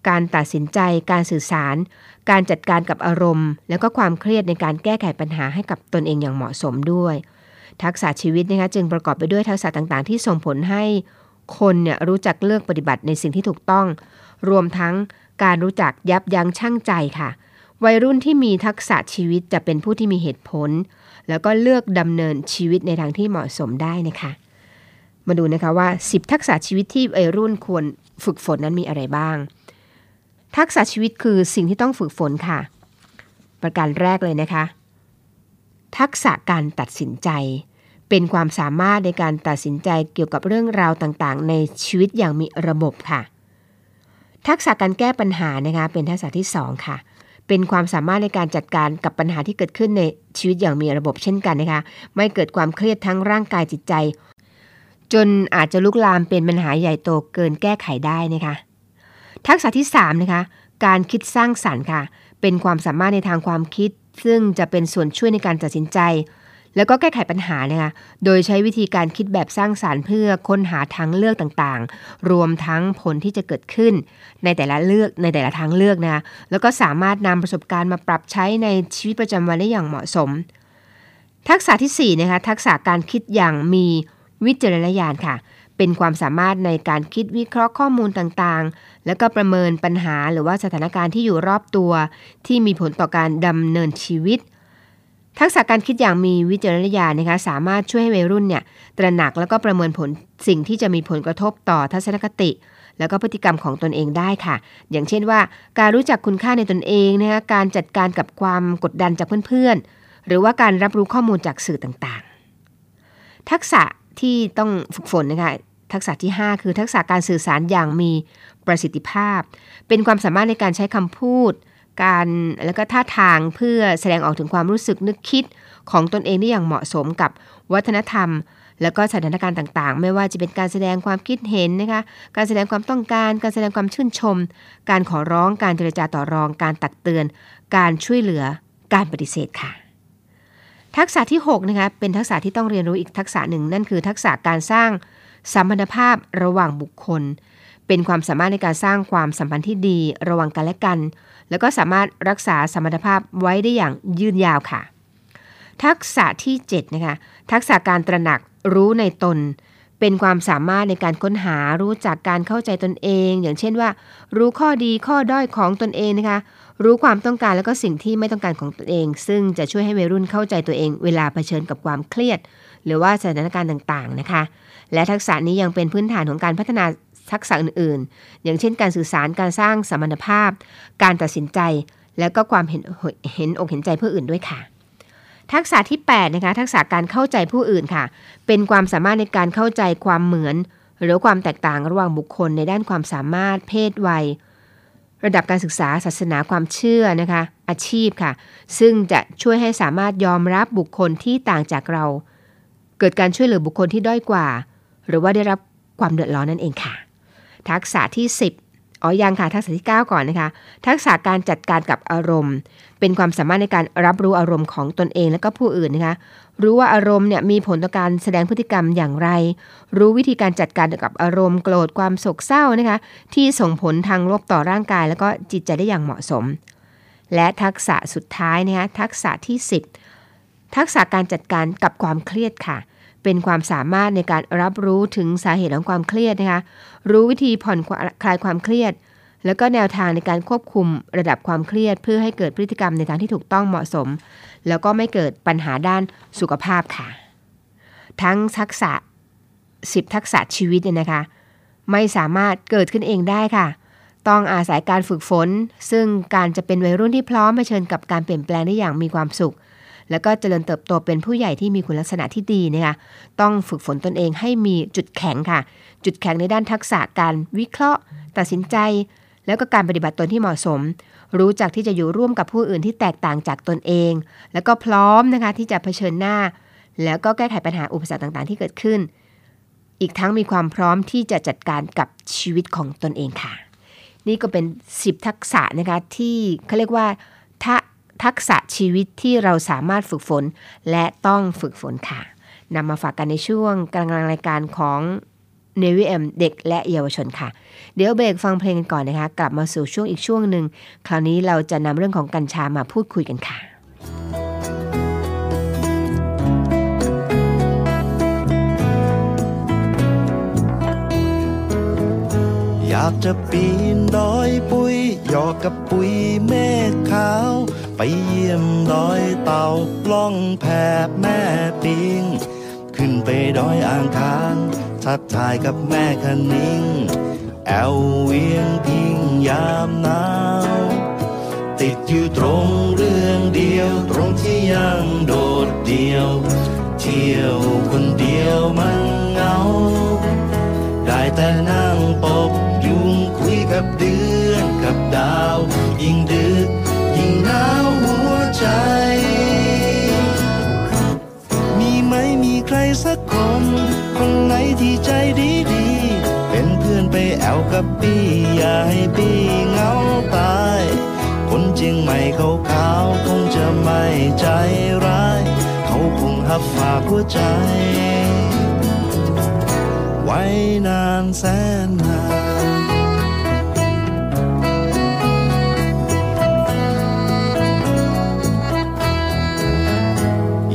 การตัดสินใจ การสื่อสาร การจัดการกับอารมณ์ แล้วก็ความเครียดในการแก้ไขปัญหาให้กับตนเองอย่างเหมาะสมด้วย ทักษะชีวิตนะคะจึงประกอบไปด้วยทักษะต่างๆ ที่ส่งผลให้คนเนี่ยรู้จักเลือกปฏิบัติในสิ่งที่ถูกต้อง รวมทั้งการรู้จักยับยั้งชั่งใจค่ะ วัยรุ่นที่มีทักษะชีวิตจะเป็นผู้ที่มีเหตุผล แล้วก็เลือกดำเนินชีวิตในทางที่เหมาะสมได้นะคะ มาดูนะคะว่า 10 ทักษะชีวิตที่วัยรุ่นควรฝึกฝนนั้นมีอะไรบ้าง ทักษะชีวิตคือสิ่งที่ต้องฝึกฝนค่ะ ประการแรกเลยนะคะ ทักษะการตัดสินใจ เป็นความสามารถในการตัดสินใจเกี่ยวกับเรื่องราวต่างๆ ในชีวิตอย่างมีระบบค่ะ ทักษะการแก้ปัญหานะคะเป็นทักษะที่ 2 ค่ะ เป็นความสามารถในการจัดการกับปัญหาที่เกิดขึ้นในชีวิตอย่างมีระบบเช่นกันนะคะ ไม่เกิดความเครียดทั้งร่างกายจิตใจ จนอาจจะลุกลามเป็นปัญหาใหญ่โตเกินแก้ไขได้นะคะ ทักษะที่3นะคะ การคิดสร้างสรรค์ค่ะ เป็นความสามารถในทางความคิด ซึ่งจะเป็นส่วนช่วยในการตัดสินใจ แล้วก็แก้ไขปัญหานะคะโดยใช้วิธีการคิดแบบสร้างสารรค์เพื่อค้นหาทางเลือกต่างๆ รวมทั้งผลที่จะเกิดขึ้น ในแต่ละเลือกในแต่ละทางเลือกนะะแล้วก็สามารถนำประสบการณ์มาปรับใช้ในชีวิตประจำวันได้อย่างเหมาะสม ทักษะที่4นะคะทักษะการคิดอย่างมีวิจารณญาณค่ะ เป็นความสามารถในการคิดวิเคราะห์ข้อมูลต่างๆ แล้วก็ประเมินปัญหาหรือว่าสถานการณ์ที่อยู่รอบตัว ที่มีผลต่อการดำเนินชีวิต ทักษะการคิดอย่างมีวิจารณญาณนะคะสามารถช่วยให้วัยรุ่นเนี่ยตระหนักแล้วก็ประเมินผลสิ่งที่จะมีผลกระทบต่อทัศนคติ แล้วก็พฤติกรรมของตนเองได้ค่ะ อย่างเช่นว่า การรู้จักคุณค่าในตนเองนะคะการจัดการกับความกดดันจากเพื่อนๆ หรือว่าการรับรู้ข้อมูลจากสื่อต่างๆ ทักษะที่ต้องฝึกฝนนะคะทักษะที่ 5 คือทักษะการสื่อสารอย่างมีประสิทธิภาพ เป็นความสามารถในการใช้คำพูด การแล้วก็ท่าทางเพื่อแสดงออกถึงความรู้สึกนึกคิดของตนเองได้อย่างเหมาะสมกับวัฒนธรรม แล้วก็สถานการณ์ต่างๆ ไม่ว่าจะเป็นการแสดงความคิดเห็นนะคะการแสดงความต้องการ การแสดงความชื่นชม การขอร้องการเจรจาต่อรอง การตักเตือน การช่วยเหลือการปฏิเสธค่ะ ทักษะที่6นะคะเป็นทักษะที่ต้องเรียนรู้อีกทักษะหนึ่งนั่นคือทักษะการสร้างสัมพันธภาพระหว่างบุคคล เป็นความสามารถในการสร้างความสัมพันธ์ที่ดี ระหว่างกันและกัน แล้วก็สามารถรักษาสมรรถภาพไว้ได้อย่างยืนยาวค่ะ ทักษะที่7นะคะทักษะการตระหนักรู้ในตน เป็นความสามารถในการค้นหารู้จักการเข้าใจตนเอง อย่างเช่นว่า รู้ข้อดีข้อด้อยของตนเองนะคะรู้ความต้องการแล้วก็สิ่งที่ไม่ต้องการของตนเอง ซึ่งจะช่วยให้วัยรุ่นเข้าใจตัวเอง เวลาเผชิญกับความเครียด หรือว่าสถานการณ์ต่างๆนะคะ และทักษะนี้ยังเป็นพื้นฐานของการพัฒนา ทักษะอื่นๆ อย่างเช่นการสื่อสารการสร้างสมรรถภาพ การตัดสินใจ และก็ความเห็นเห็นอกเห็นใจผู้อื่นด้วยค่ะ ทักษะที่8นะคะทักษะการเข้าใจผู้อื่นค่ะ เป็นความสามารถในการเข้าใจความเหมือน หรือความแตกต่างระหว่างบุคคลในด้านความสามารถ เพศวัย ระดับการศึกษาศาสนาความเชื่อนะคะ อาชีพค่ะ ซึ่งจะช่วยให้สามารถยอมรับบุคคลที่ต่างจากเรา เกิดการช่วยเหลือบุคคลที่ด้อยกว่า หรือว่าได้รับความเดือดร้อนนั่นเองค่ะ ทักษะที่ 10 อ๋อยังค่ะทักษะที่ 9 ก่อนนะคะ ทักษะการจัดการกับอารมณ์ เป็นความสามารถในการรับรู้อารมณ์ของตนเองและก็ผู้อื่นนะคะ รู้ว่าอารมณ์เนี่ยมีผลต่อการแสดงพฤติกรรมอย่างไร รู้วิธีการจัดการกับอารมณ์โกรธความโศกเศร้านะคะ ที่ส่งผลทางลบต่อร่างกาย แล้วก็จิตใจได้อย่างเหมาะสม และทักษะสุดท้ายนะคะทักษะที่ 10 ทักษะการจัดการกับความเครียดค่ะเป็นความสามารถในการรับรู้ถึงสาเหตุของความเครียดนะคะ รู้วิธีผ่อนคลายความเครียด แล้วก็แนวทางในการควบคุมระดับความเครียด เพื่อให้เกิดพฤติกรรมในทางที่ถูกต้องเหมาะสม แล้วก็ไม่เกิดปัญหาด้านสุขภาพค่ะ ทั้งทักษะ 10 ทักษะชีวิตเนี่ยนะคะ ไม่สามารถเกิดขึ้นเองได้ค่ะ ต้องอาศัยการฝึกฝน ซึ่งการจะเป็นวัยรุ่นที่พร้อมเผชิญกับการเปลี่ยนแปลงได้อย่างมีความสุข แล้วก็เจริญเติบโตเป็นผู้ใหญ่ที่มีคุณลักษณะที่ดีนะคะต้องฝึกฝนตนเองให้มีจุดแข็งค่ะ จุดแข็งในด้านทักษะการวิเคราะห์ ตัดสินใจ แล้วก็การปฏิบัติตนที่เหมาะสม รู้จักที่จะอยู่ร่วมกับผู้อื่นที่แตกต่างจากตนเอง แล้วก็พร้อมนะคะที่จะเผชิญหน้า แล้วก็แก้ไขปัญหาอุปสรรคต่างๆ ที่เกิดขึ้น อีกทั้งมีความพร้อมที่จะจัดการกับชีวิตของตนเองค่ะ นี่ก็เป็น 10 ทักษะนะคะที่เขาเรียกว่าทะ ทักษะชีวิตที่เราสามารถฝึกฝนและต้องฝึกฝนค่ะนำมาฝากกันในช่วงกลางรายการของเนวิเอ็มเด็กและเยาวชนค่ะ เดี๋ยวเบรกฟังเพลงกันก่อนนะคะ กลับมาสู่ช่วงอีกช่วงหนึ่ง คราวนี้เราจะนำเรื่องของกัญชามาพูดคุยกันค่ะอยากจะปีนดอยปุยหยอกกับปุยเมฆขาว ไปเยี่ยมดอยเต่าล่องแพแม่ปิง ขึ้นไปดอยอ่างคานทักทายกับแม่คนิงแอวเวียงพิงยามหนาว ติดอยู่ตรงเรื่องเดียว ตรงที่ยังโดดเดียว เที่ยวคนเดียวมันเหงา ได้แต่นั่งปบยุงคุยกับเดือนกับดาว ยิ่งดึก กับปี้อย่าให้ปี้เหงาตายคนเจียงใหม่เขาขาวคงจะไม่ใจร้าย เขาคงหับฝากหัวใจ ไว้นานแสนนาน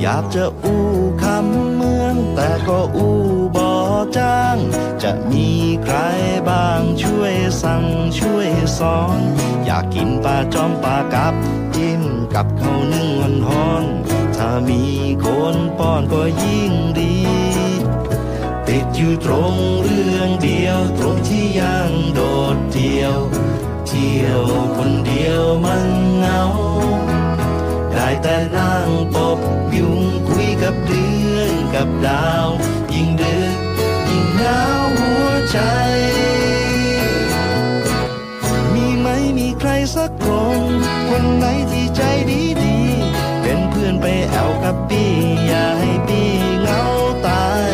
อยากจะอู้คำเมืองแต่ก็อู้ จ้าง จะมีใครบ้างช่วยสั่งช่วยสอน อยากกินปลาจอมปลากับจิ้มกับข้าวนึ่งวันฮอน ถ้ามีคนป้อนก็ยิ่งดี ติดอยู่ตรงเรื่องเดียว ตรงที่ยังโดดเดี่ยว เที่ยวคนเดียวมันเหงาได้แต่นั่งปบยุงคุยกับเดือนกับดาว ใจ มีไหมมีใครสักคน คนไหนที่ใจดีดีเป็นเพื่อนไปแอวกับปี้อย่าให้ปี้เหงาตาย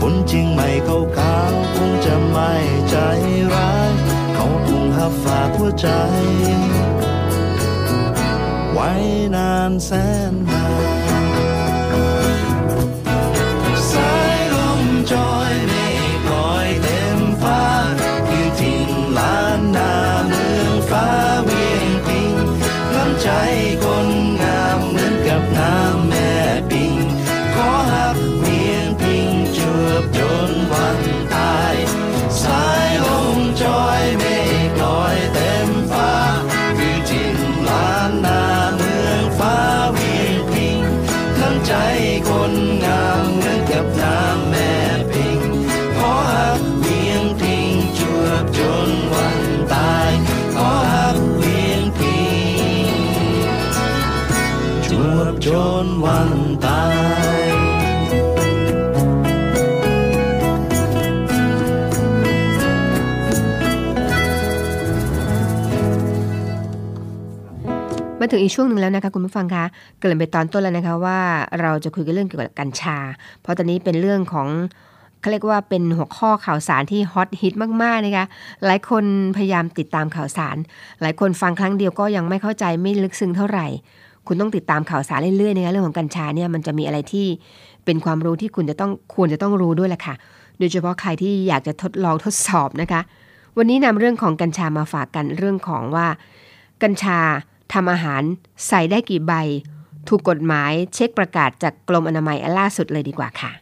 คนจริงไม่เขาขาวคงจะไม่ใจร้าย เขาคงหับฝากหัวใจ ไว้นานแสน ถึงอีกช่วงหนึ่งแล้วนะคะคุณผู้ฟังคะเกริ่นไปตอนต้นแล้วนะคะว่าเราจะคุยกันเรื่องเกี่ยวกับกัญชา เพราะตอนนี้เป็นเรื่องของเขาเรียกว่าเป็นหัวข้อข่าวสารที่ฮอตฮิตมากๆนะคะ หลายคนพยายามติดตามข่าวสาร หลายคนฟังครั้งเดียวก็ยังไม่เข้าใจไม่ลึกซึ้งเท่าไหร่ คุณต้องติดตามข่าวสารเรื่อยๆนะคะเรื่องของกัญชาเนี่ยมันจะมีอะไรที่เป็นความรู้ที่คุณจะต้องควรจะต้องรู้ด้วยแหละค่ะ โดยเฉพาะใครที่อยากจะทดลองทดสอบนะคะ วันนี้นำเรื่องของกัญชามาฝากกันเรื่องของว่า กัญชา ทำอาหารใส่ได้กี่ใบ ถูกกฎหมายเช็คประกาศจากกรมอนามัยล่าสุดเลยดีกว่าค่ะ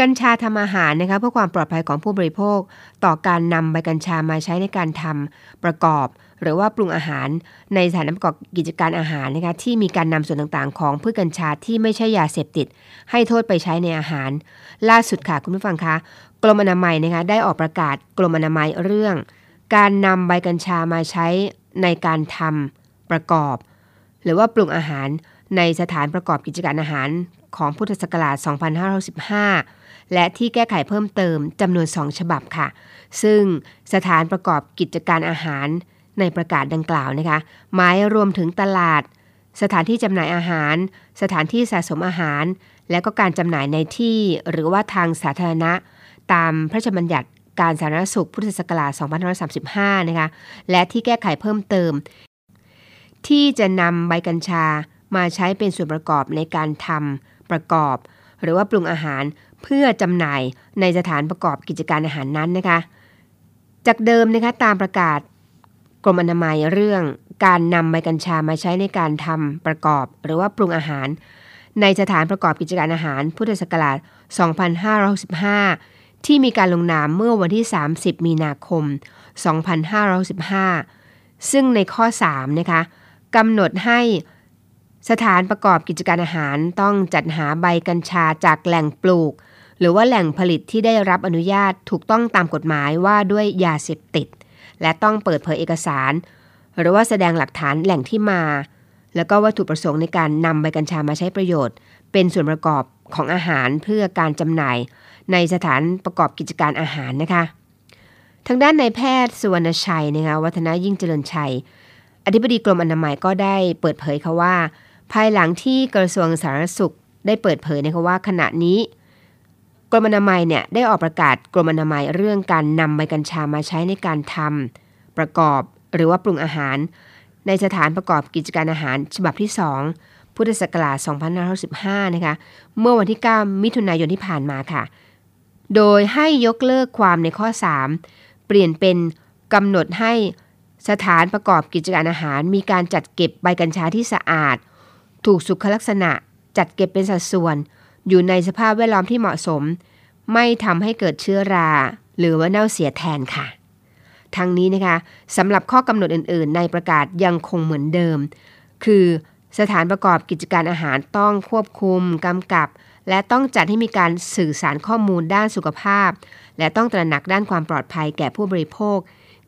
กัญชาทำอาหารนะคะเพื่อความปลอดภัยของผู้บริโภค ต่อการนำใบกัญชามาใช้ในการทำประกอบ หรือว่าปรุงอาหารในสถานประกอบกิจการอาหารนะคะที่มีการนำส่วนต่างๆ ของพืชกัญชาที่ไม่ใช่ยาเสพติด ให้โทษไปใช้ในอาหาร ล่าสุดค่ะคุณผู้ฟังคะกรมอนามัยนะคะได้ออกประกาศกรมอนามัยเรื่อง การนำใบกัญชามาใช้ในการทำ ประกอบ หรือว่าปรุงอาหารในสถานประกอบกิจการอาหารของพุทธศักราช 2515 และที่แก้ไขเพิ่มเติมจำนวน 2 ฉบับค่ะ ซึ่งสถานประกอบกิจการอาหารในประกาศดังกล่าวนะคะ หมายรวมถึงตลาด สถานที่จำหน่ายอาหาร สถานที่สะสมอาหาร และก็การจำหน่ายในที่หรือว่าทางสาธารณะ ตามพระราชบัญญัติการสาธารณสุขพุทธศักราช 2535 นะคะ และที่แก้ไขเพิ่มเติม ที่จะนำใบกัญชามาใช้เป็นส่วนประกอบในการทำประกอบ หรือว่าปรุงอาหารเพื่อจำหน่ายในสถานประกอบกิจการอาหารนั้นนะคะ จากเดิมนะคะตามประกาศกรมอนามัยเรื่องการนำใบกัญชามาใช้ในการทำประกอบ หรือว่าปรุงอาหาร ในสถานประกอบกิจการอาหาร พุทธศักราช 2565 ที่มีการลงนามเมื่อวันที่ 30 มีนาคม 2565 ซึ่งในข้อ 3 นะคะ กำหนดให้สถานประกอบกิจการอาหารต้องจัดหาใบกัญชาจากแหล่งปลูก หรือว่าแหล่งผลิตที่ได้รับอนุญาตถูกต้องตามกฎหมายว่าด้วยยาเสพติด และต้องเปิดเผยเอกสาร หรือว่าแสดงหลักฐานแหล่งที่มา แล้วก็วัตถุประสงค์ในการนำใบกัญชามาใช้ประโยชน์ เป็นส่วนประกอบของอาหารเพื่อการจำหน่าย ในสถานประกอบกิจการอาหารนะคะ ทางด้านนายแพทย์สุวรรณชัยนะคะวัฒนายิ่งเจริญชัย อธิบดีกรมอนามัยก็ได้เปิดเผยค่ะว่า ภายหลังที่กระทรวงสาธารณสุขได้เปิดเผยนะคะว่าขณะนี้กรมอนามัยเนี่ยได้ออกประกาศกรมอนามัยเรื่องการนำใบกัญชามาใช้ในการทำประกอบหรือว่าปรุงอาหาร ในสถานประกอบกิจการอาหารฉบับที่ 2 พุทธศักราช2515นะคะเมื่อวันที่ 9 มิถุนายนที่ผ่านมาค่ะ โดยให้ยกเลิกความในข้อ 3 เปลี่ยนเป็นกำหนดให้ สถานประกอบกิจการอาหารมีการจัดเก็บใบกัญชาที่สะอาด ถูกสุขลักษณะ จัดเก็บเป็นสัดส่วน อยู่ในสภาพแวดล้อมที่เหมาะสม ไม่ทำให้เกิดเชื้อรา หรือว่าเน่าเสียแทนค่ะ ทั้งนี้นะคะสำหรับข้อกำหนดอื่น ๆ ในประกาศยังคงเหมือนเดิม คือสถานประกอบกิจการอาหารต้องควบคุมกำกับ และต้องจัดให้มีการสื่อสารข้อมูลด้านสุขภาพ และต้องตระหนักด้านความปลอดภัยแก่ผู้บริโภค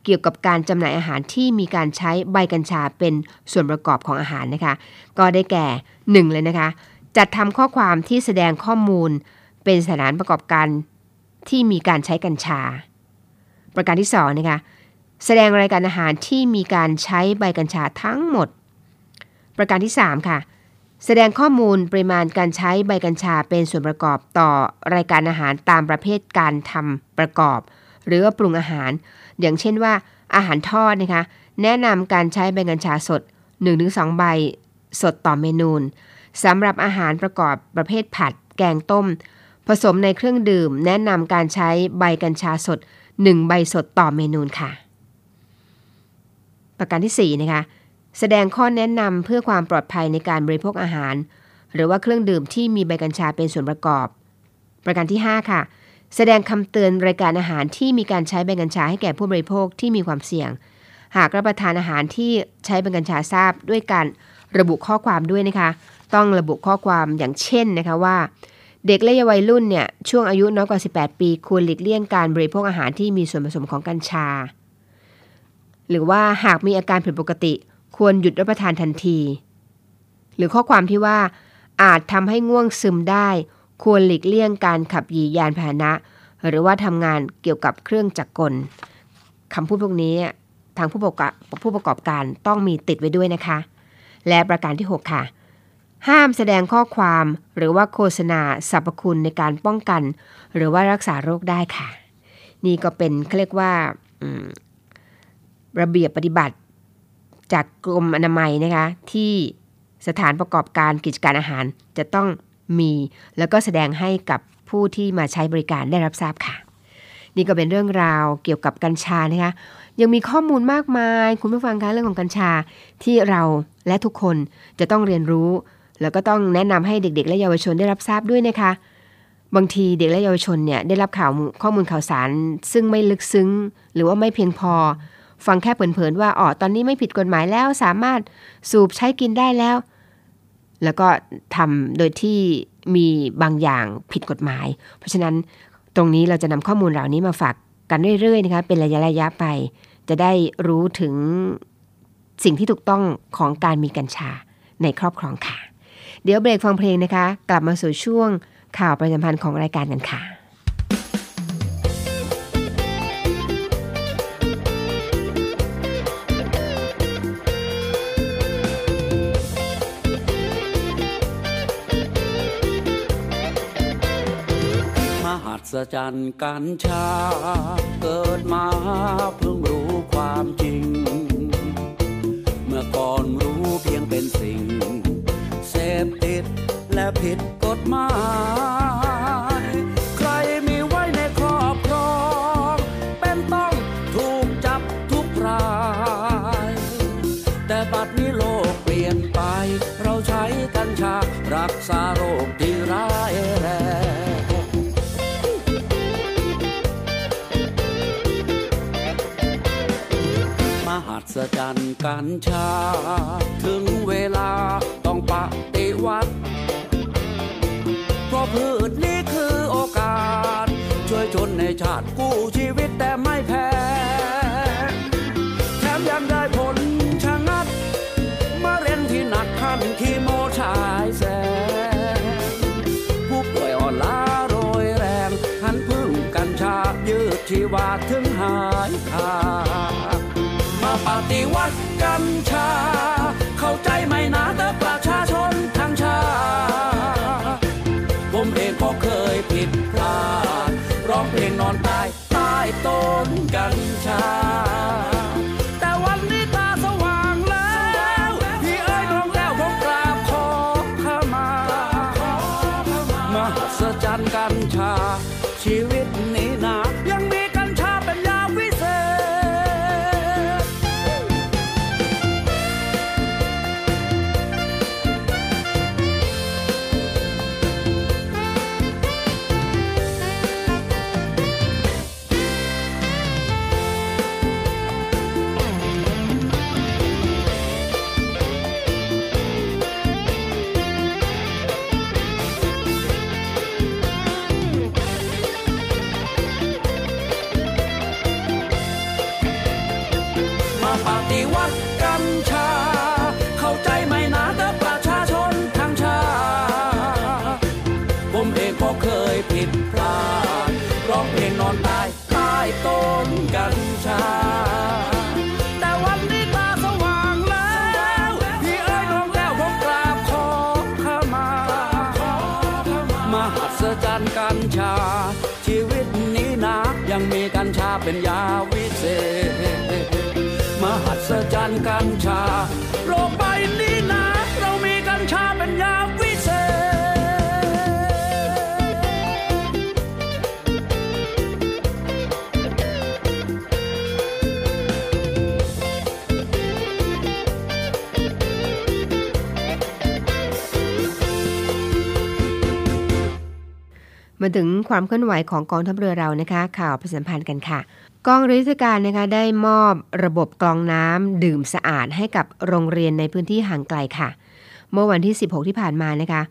เกี่ยวกับการจำหน่ายอาหารที่มีการใช้ใบกัญชาเป็นส่วนประกอบของอาหารนะคะ ก็ได้แก่ 1 เลยนะคะ จัดทำข้อความที่แสดงข้อมูล เป็นสถานประกอบการที่มีการใช้กัญชา ประการที่2นะคะแสดงรายการอาหารที่มีการใช้ใบกัญชาทั้งหมด ประการที่ 3 ค่ะ แสดงข้อมูลปริมาณการใช้ใบกัญชาเป็นส่วนประกอบต่อรายการอาหารตามประเภทการทำประกอบ หรือปรุงอาหาร อย่างเช่นว่า อาหารทอดนะคะ แนะนำการใช้ใบกัญชาสด 1-2 ใบสดต่อเมนูสำหรับอาหารประกอบประเภทผัด แกงต้ม ผสมในเครื่องดื่ม แนะนำการใช้ใบกัญชาสด 1 ใบสดต่อเมนูค่ะ ประการที่ 4 นะคะ แสดงข้อแนะนำเพื่อความปลอดภัยในการบริโภคอาหาร หรือว่าเครื่องดื่มที่มีใบกัญชาเป็นส่วนประกอบ ประการที่ 5 ค่ะ แสดงคำเตือนรายการอาหารที่มีการใช้ใบกัญชาให้แก่ผู้บริโภคที่มีความเสี่ยง หากรับประทานอาหารที่ใช้ใบกัญชาทราบด้วยการระบุข้อความด้วยนะคะ ต้องระบุข้อความอย่างเช่นนะคะว่า เด็กและเยาวัยรุ่นเนี่ยช่วงอายุน้อยกว่า 18 ปีควรหลีกเลี่ยงการบริโภคอาหารที่มีส่วนผสมของกัญชา หรือว่าหากมีอาการผิดปกติ ควรหยุดรับประทานทันที หรือข้อความที่ว่าอาจทำให้ง่วงซึมได้ ควรหลีกเลี่ยงการขับยียานพาหนะ หรือว่าทำงานเกี่ยวกับเครื่องจักรกลคำพูดพวกนี้ทางผู้ประกอบผู้ประกอบการต้องมีติดไว้ด้วยนะคะ และประการที่ 6 ค่ะ ห้ามแสดงข้อความหรือว่าโฆษณาสรรพคุณในการป้องกัน หรือว่ารักษาโรคได้ค่ะ นี่ก็เป็นเขาเรียกว่าระเบียบปฏิบัติจากกรมอนามัยนะคะที่สถานประกอบการกิจการอาหารจะต้อง มี แล้วก็แสดงให้กับผู้ที่มาใช้บริการได้รับทราบค่ะ นี่ก็เป็นเรื่องราวเกี่ยวกับกัญชานะคะยังมีข้อมูลมากมาย คุณผู้ฟังคะเรื่องของกัญชาที่เราและทุกคนจะต้องเรียนรู้ แล้วก็ต้องแนะนำให้เด็ก ๆ และเยาวชนได้รับทราบด้วยนะคะ บางทีเด็กและเยาวชนเนี่ยได้รับข่าวข้อมูลข่าวสาร ซึ่งไม่ลึกซึ้ง หรือว่าไม่เพียงพอ ฟังแค่เผินๆว่าอ๋อตอนนี้ไม่ผิดกฎหมายแล้วสามารถสูบใช้กินได้แล้ว แล้วก็ทำโดยที่มีบางอย่างผิดกฎหมาย เพราะฉะนั้นตรงนี้เราจะนำข้อมูลเหล่านี้มาฝากกันเรื่อยๆนะคะเป็นระยะระยะไป จะได้รู้ถึงสิ่งที่ถูกต้องของการมีกัญชาในครอบครองค่ะ เดี๋ยวเบรกฟังเพลงนะคะ กลับมาสู่ช่วงข่าวประจำพันธ์ของรายการกันค่ะ ศจรรย์กัญชาเกิดมาเพิ่งรู้ กัญชา ถึงเวลาต้องปฏิวัติ เพราะพืชนี้คือโอกาส ช่วยชนในชาติกู้ชีวิตแต่ไม่แพ้ แถมยังได้ผลชะงัดมะเร็งที่หนักขั้นคีโมฉายแสผู้ป่วยอ่อนล้าโรยแรง หันพึ่งกัญชายืดชีวาถึงหาย ฏิวัติกัญชา เข้าใจไหมนะแต่ปะ จรรย์กัญชา โลกใบนี้นะเรามีกัญชาเป็นยาวิเศษ มาถึงความเคลื่อนไหวของกองทัพเรือเรานะคะ ข่าวประชาสัมพันธ์กันค่ะ กองเรือยุทธการนะคะได้มอบระบบกรองน้ำดื่มสะอาดให้กับโรงเรียนในพื้นที่ห่างไกลค่ะ เมื่อวันที่ 16 ที่ผ่านมานะคะ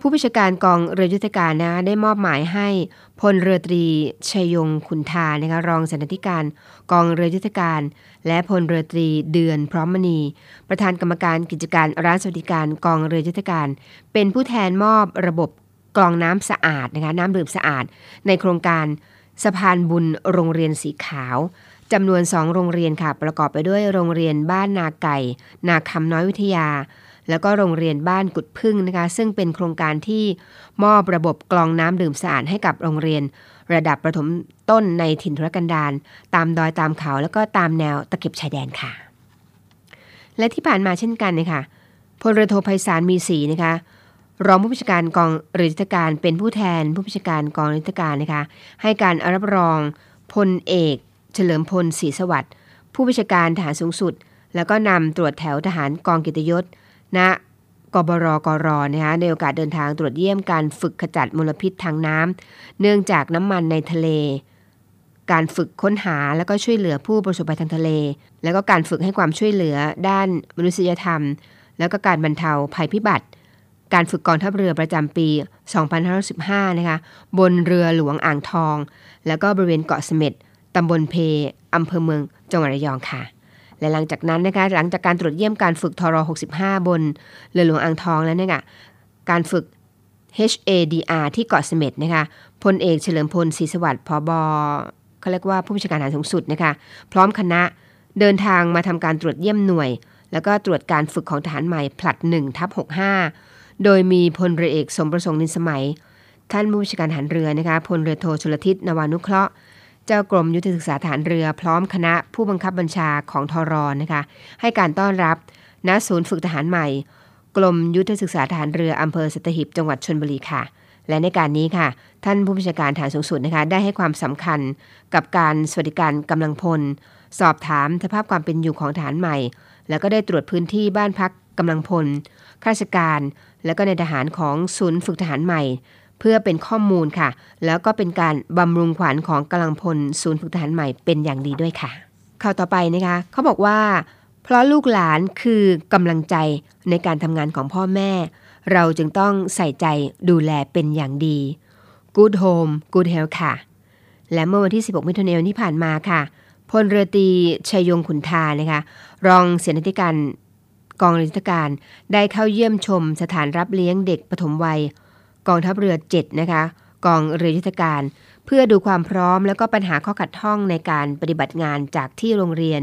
ผู้บัญชาการกองเรือยุทธการนะคะได้มอบหมายให้พลเรือตรีชัยยงขุนทานะคะรองสันติการกองเรือยุทธการ และพลเรือตรีเดือนพร้อมมณี ประธานกรรมการกิจการร้านสวัสดิการกองเรือยุทธการ เป็นผู้แทนมอบระบบกรองน้ำสะอาดนะคะน้ำดื่มสะอาด ในโครงการ สะพานบุญโรงเรียนสีขาวจำนวน 2 โรงเรียนค่ะ ประกอบไปด้วยโรงเรียนบ้านนาไก่ นาคำน้อยวิทยา แล้วก็โรงเรียนบ้านกุดพึ่งนะคะ ซึ่งเป็นโครงการที่มอบระบบกรองน้ำดื่มสะอาดให้กับโรงเรียน ระดับประถมต้นในถิ่นทุรกันดารตามดอยตามเขา แล้วก็ตามแนวตะเข็บชายแดนค่ะ และที่ผ่านมาเช่นกันนะคะพลเรือโทไพศาลมีศรีนะคะ รองผู้บัญชาการกองรือยุทธการเป็นผู้แทนผู้บัญชาการกองรือยุทธการนะคะให้การรับรองพลเอก เฉลิมพลศรีสวัสดิ์ผู้บัญชาการทหารสูงสุด แล้วก็นำตรวจแถวทหารกองกิตยศณกบรกรนะคะในโอกาสเดินทางตรวจเยี่ยมการฝึกขจัดมลพิษทางน้ำเนื่องจากน้ำมันในทะเล การฝึกค้นหาแล้วก็ช่วยเหลือผู้ประสบภัยทางทะเล แล้วก็การฝึกให้ความช่วยเหลือด้านมนุษยธรรม แล้วก็การบรรเทาภัยพิบัติ การฝึกกองทัพเรือประจำปี 2515 นะคะ บนเรือหลวงอ่างทอง แล้วก็บริเวณเกาะเสม็ดตำบลเพอำเภอเมือง จังหวัดระยองค่ะ และหลังจากนั้นนะคะ หลังจากการตรวจเยี่ยมการฝึกทร65 บนเรือหลวงอ่างทองแล้วเนี่ยค่ะการฝึก HADR ที่เกาะเสม็ดนะคะ พลเอกเฉลิมพลศรีสวัสดิ์พบเขาเรียกว่าผู้บัญชาการทหารสูงสุดนะคะ พร้อมคณะเดินทางมาทำการตรวจเยี่ยมหน่วย แล้วก็ตรวจการฝึกของทหารใหม่ผลัด1ทับ65 โดยมีพลเรือเอกสมประสงค์นินสมัย ท่านผู้บัญชาการหารเรือนะคะพลเรือโทชลทิศนวานุเคราะห์ เจ้ากรมยุทธศึกษาฐานเรือพร้อมคณะผู้บังคับบัญชาของทรนะคะให้การต้อนรับณศูนย์ฝึกทหารใหม่ กรมยุทธศึกษาฐานเรืออำเภอสัตหิบจังหวัดชนบุรีค่ะ และในการนี้ค่ะ ท่านผู้บัญชาการฐานสูงสุดนะคะได้ให้ความสำคัญกับการสวัสดิการกำลังพล สอบถามสภาพความเป็นอยู่ของฐานใหม่ แล้วก็ได้ตรวจพื้นที่บ้านพักกำลังพลข้าราชการ และก็ในทหารของศูนย์ฝึกทหารใหม่ เพื่อเป็นข้อมูลค่ะ แล้วก็เป็นการบำรุงขวัญของกำลังพลศูนย์ฝึกทหารใหม่เป็นอย่างดีด้วยค่ะข่าวต่อไปนะคะเขาบอกว่า เพราะลูกหลานคือกำลังใจในการทำงานของพ่อแม่ เราจึงต้องใส่ใจดูแลเป็นอย่างดี Good Home Good Health ค่ะ และเมื่อวันที่ 16 มิถุนายนที่ผ่านมาค่ะพลเรือตรีชัยยงขุนทานะคะ รองเสนาธิการ กองเรือยุทธการได้เข้าเยี่ยมชมสถานรับเลี้ยงเด็กปฐมวัย กองทัพเรือ 7 นะคะ กองเรือยุทธการ เพื่อดูความพร้อมแล้วก็ปัญหาข้อขัดข้องในการปฏิบัติงานจากที่โรงเรียน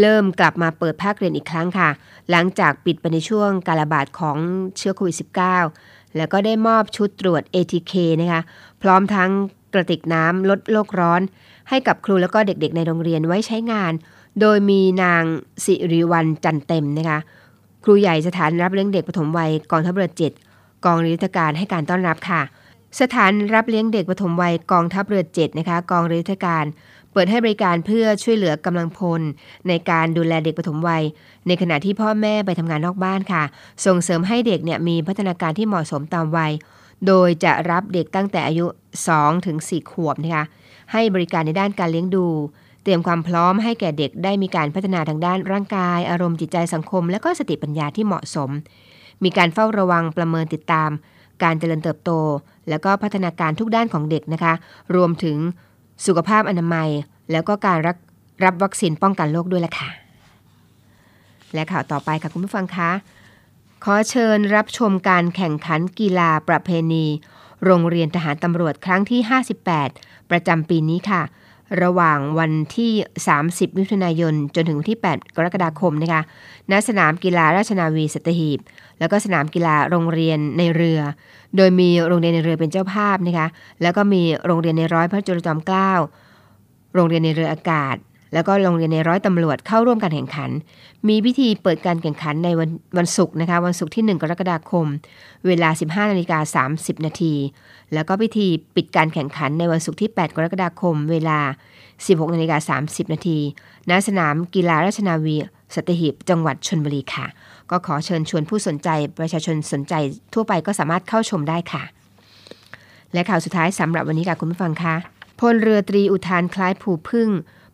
เริ่มกลับมาเปิดภาคเรียนอีกครั้งค่ะ หลังจากปิดไปในช่วงการระบาดของเชื้อโควิด -19 แล้วก็ได้มอบชุดตรวจ ATK นะคะพร้อมทั้งกระติกน้ำลดโลกร้อน ให้กับครูแล้วก็เด็กๆ ในโรงเรียนไว้ใช้งาน โดยมีนางสิริวัลจันเต็มนะคะ ครูใหญ่สถานรับเลี้ยงเด็กปฐมวัยกองทัพเรือเจ็ดกองรือยุทการให้การต้อนรับค่ะ สถานรับเลี้ยงเด็กปฐมวัยกองทัพเรือเจ็ดนะคะ กองรือยุทการเปิดให้บริการเพื่อช่วยเหลือกำลังพล ในการดูแลเด็กปฐมวัย ในขณะที่พ่อแม่ไปทำงานนอกบ้านค่ะ ส่งเสริมให้เด็กเนี่ยมีพัฒนาการที่เหมาะสมตามวัย โดยจะรับเด็กตั้งแต่อายุ2ถึง4ขวบนะคะให้บริการในด้านการเลี้ยงดู เตรียมความพร้อมให้แก่เด็กได้มีการพัฒนาทางด้านร่างกาย อารมณ์จิตใจสังคม และก็สติปัญญาที่เหมาะสม มีการเฝ้าระวังประเมินติดตาม การเจริญเติบโต แล้วก็พัฒนาการทุกด้านของเด็กนะคะ รวมถึงสุขภาพอนามัย แล้วก็การรับรับวัคซีนป้องกันโรคด้วยล่ะค่ะ และข่าวต่อไปค่ะคุณผู้ฟังคะขอเชิญรับชมการแข่งขันกีฬาประเพณี โรงเรียนทหารตำรวจครั้งที่ 58 ประจำปีนี้ค่ะ ระหว่างวันที่ 30 มิถุนายน จนถึงวันที่ 8 กรกฎาคมนะคะณสนามกีฬาราชนาวีสัตหีบ แล้วก็สนามกีฬาโรงเรียนในเรือ โดยมีโรงเรียนในเรือเป็นเจ้าภาพนะคะแล้วก็มีโรงเรียนในร้อยพระจุลจอมเกล้าโรงเรียนในเรืออากาศ แล้วก็โรงเรียนในร้อยตำรวจเข้าร่วมการแข่งขัน มีพิธีเปิดการแข่งขันในวันวันศุกร์นะคะ วันศุกร์ที่ 1 กรกฎาคม เวลา 15นาฬิกา30 นาที แล้วก็พิธีปิดการแข่งขันในวันศุกร์ที่ 8 กรกฎาคม เวลา 16นาฬิกา30 นาทีณสนามกีฬาราชนาวีสัตหีบจังหวัดชนบุรีค่ะ ก็ขอเชิญชวนผู้สนใจประชาชนสนใจทั่วไปก็สามารถเข้าชมได้ค่ะ และข่าวสุดท้ายสำหรับวันนี้ค่ะคุณผู้ฟังคะพลเรือตรีอุทานคล้ายผูพึ่ง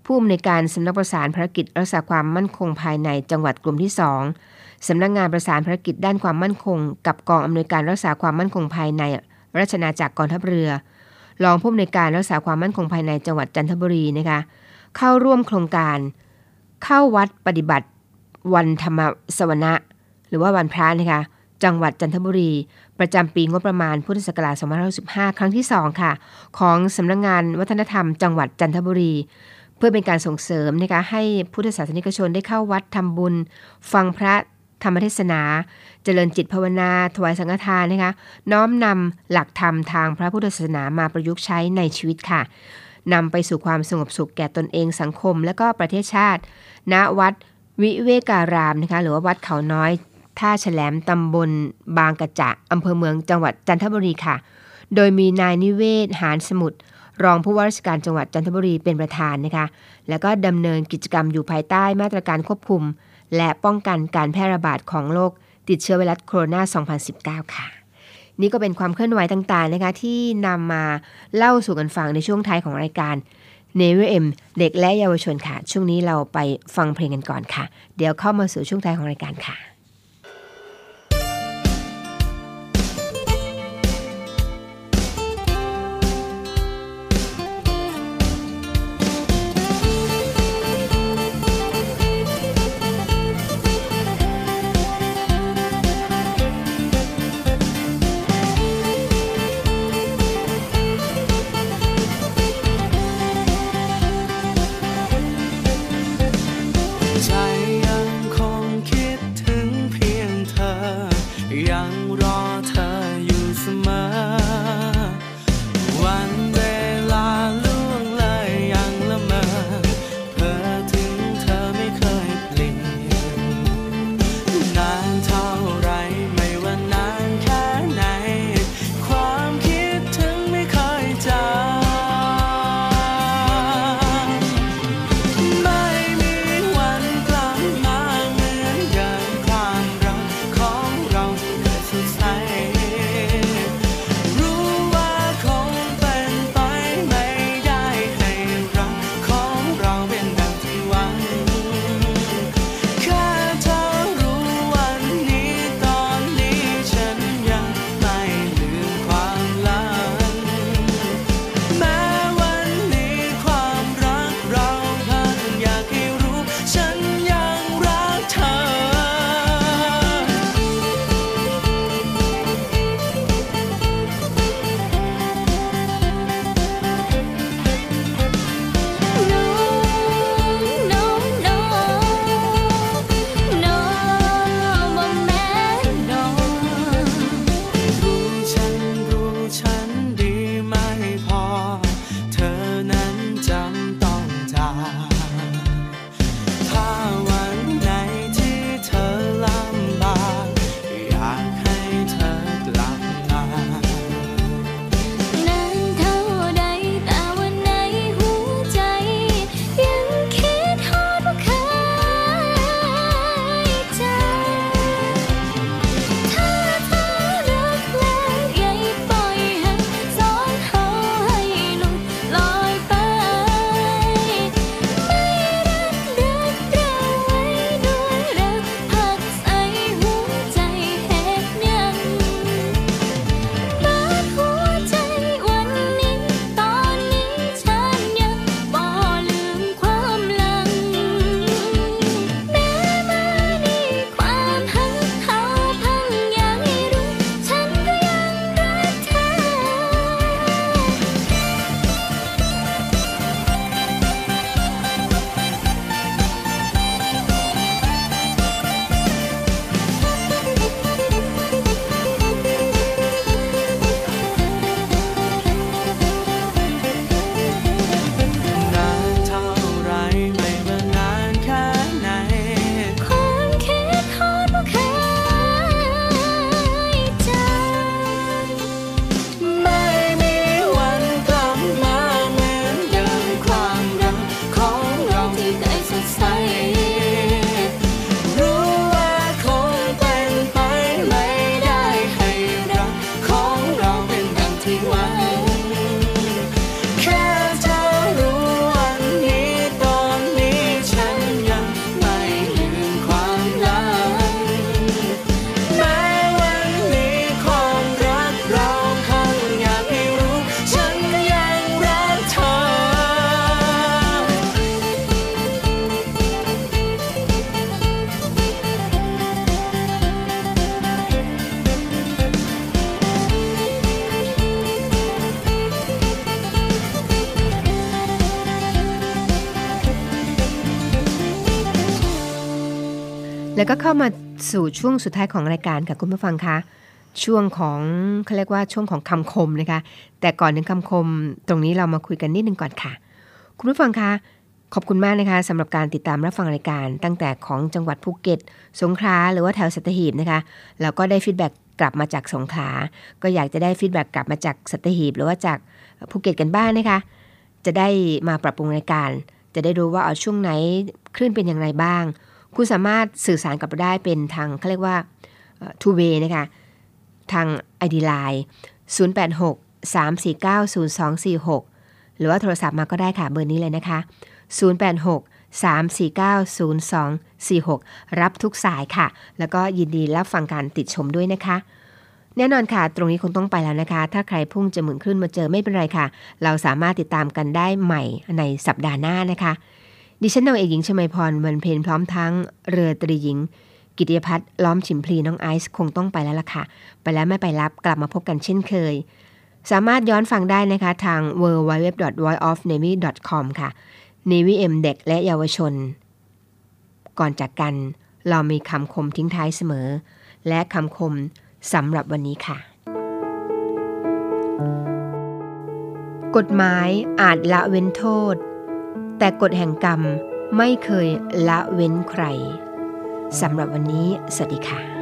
ผู้อำนวยการสำนักประสานภารกิจรักษาความมั่นคงภายในจังหวัดกลุ่มที่ 2สำนักงานประสานภารกิจด้านความมั่นคง กับกองอำนวยการรักษาความมั่นคงภายในราชนาจักรกองทัพเรือ รองผู้อำนวยการรักษาความมั่นคงภายในจังหวัดจันทบุรีนะคะเข้าร่วมโครงการ เข้าวัดปฏิบัติวันธรรมสวนะหรือว่าวันพระนะคะจังหวัดจันทบุรี ประจำปีงบประมาณพุทธศักราช2565 ครั้งที่ 2 ค่ะ ของสำนักงงานวัฒนธรรม จังหวัดจันทบุรี เพื่อเป็นการส่งเสริมนะคะให้พุทธศาสนิกชนได้เข้าวัดทำบุญ ฟังพระธรรมเทศนา เจริญจิตภาวนา ถวายสังฆทานนะคะน้อมนำหลักธรรมทางพระพุทธศาสนามาประยุกต์ใช้ในชีวิตค่ะนำไปสู่ความสงบสุขแก่ตนเองสังคม และก็ประเทศชาติ ณวัดวิเวการามนะคะหรือว่าวัดเขาน้อย ท่าแฉลมตำบลบางกระจะอำเภอเมืองจังหวัดจันทบุรีค่ะ โดยมีนายนิเวศหานสมุทรรองผู้ว่าราชการจังหวัดจันทบุรีเป็นประธานนะคะ แล้วก็ดำเนินกิจกรรมอยู่ภายใต้มาตรการควบคุม และป้องกันการแพร่ระบาดของโรคติดเชื้อไวรัสโคโรนา 2019 ค่ะ นี่ก็เป็นความเคลื่อนไหวต่างๆนะคะที่นำมาเล่าสู่กันฟังในช่วงท้ายของรายการ Navy FM เด็กและเยาวชนค่ะ ช่วงนี้เราไปฟังเพลงกันก่อนค่ะ เดี๋ยวเข้ามาสู่ช่วงท้ายของรายการค่ะ สู่ช่วงสุดท้ายของรายการค่ะคุณผู้ฟังคะช่วงของเขาเรียกว่าช่วงของคำคมนะคะ แต่ก่อนถึงคำคม ตรงนี้เรามาคุยกันนิดนึงก่อนค่ะ คุณผู้ฟังคะขอบคุณมากนะคะสำหรับการติดตามรับฟังรายการตั้งแต่ของจังหวัดภูเก็ต สงขลาหรือว่าแถวสัตหีบนะคะแล้วก็ได้ feedback กลับมาจากสงขลาก็อยากจะได้ feedback กลับมาจากสัตหีบ หรือว่าจากภูเก็ตกันบ้างนะคะ จะได้มาปรับปรุงรายการ จะได้รู้ว่าเอาช่วงไหนคลื่นเป็นอย่างไรบ้าง คุณสามารถสื่อสารกับเราได้เป็นทางเขาเรียกว่า two way นะคะ ทาง ID Line 086 349 0246 หรือว่าโทรศัพท์มาก็ได้ค่ะเบอร์นี้เลยนะคะ 086 349 0246 รับทุกสายค่ะ แล้วก็ยินดีรับฟังการติดชมด้วยนะคะ แน่นอนค่ะ ตรงนี้คงต้องไปแล้วนะคะ ถ้าใครพุ่งจะหมุนขึ้นมาเจอไม่เป็นไรค่ะ เราสามารถติดตามกันได้ใหม่ในสัปดาห์หน้านะคะ ดิฉันนาวเอกหญิงชมาพรมันเพลนพร้อมทั้งเรือตรีหญิง กิติพัฒน์ล้อมฉิมพลีน้องไอซ์คงต้องไปแล้วล่ะค่ะ ไปแล้วไม่ไปรับกลับมาพบกันเช่นเคย สามารถย้อนฟังได้นะคะทาง w w w v o i o f n a v y c o m ค่ะ Navy M เด็กและเยาวชน ก่อนจากกัน เรามีคำคมทิ้งท้ายเสมอ และคำคมสำหรับวันนี้ค่ะกฎหมายอาจละเว้นโทษ แต่กฎแห่งกรรมไม่เคยละเว้นใครสำหรับวันนี้ สวัสดีค่ะ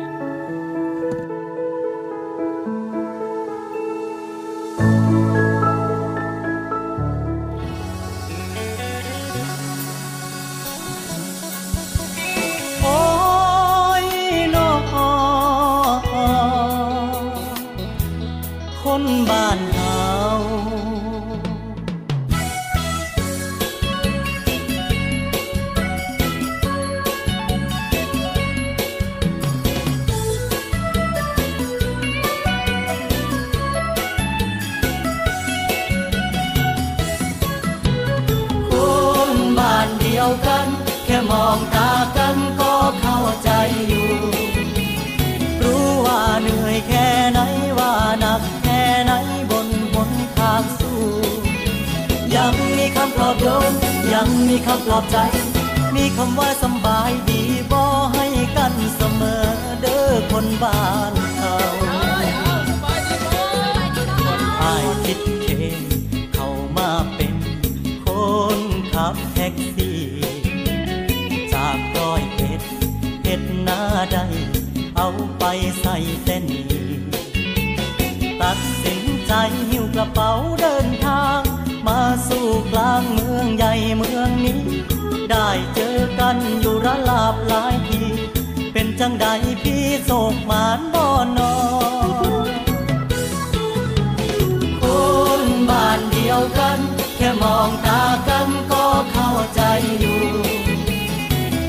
คนบ้านเขาอายคิดเทเข้ามาเป็นคนขับแท็กซี่จากร้อยเอ็ดเอ็ดหน้าใดเอาไปใส่เต้นตัดสินใจหิ้วกระเป๋าเดินทาง มาสู่กลางเมืองใหญ่เมืองนี้ ได้เจอกันอยู่ระลาบหลายที จังใดพี่โศกมานบ่อนอคนบ้านเดียวกัน แค่มองตากันก็เข้าใจอยู่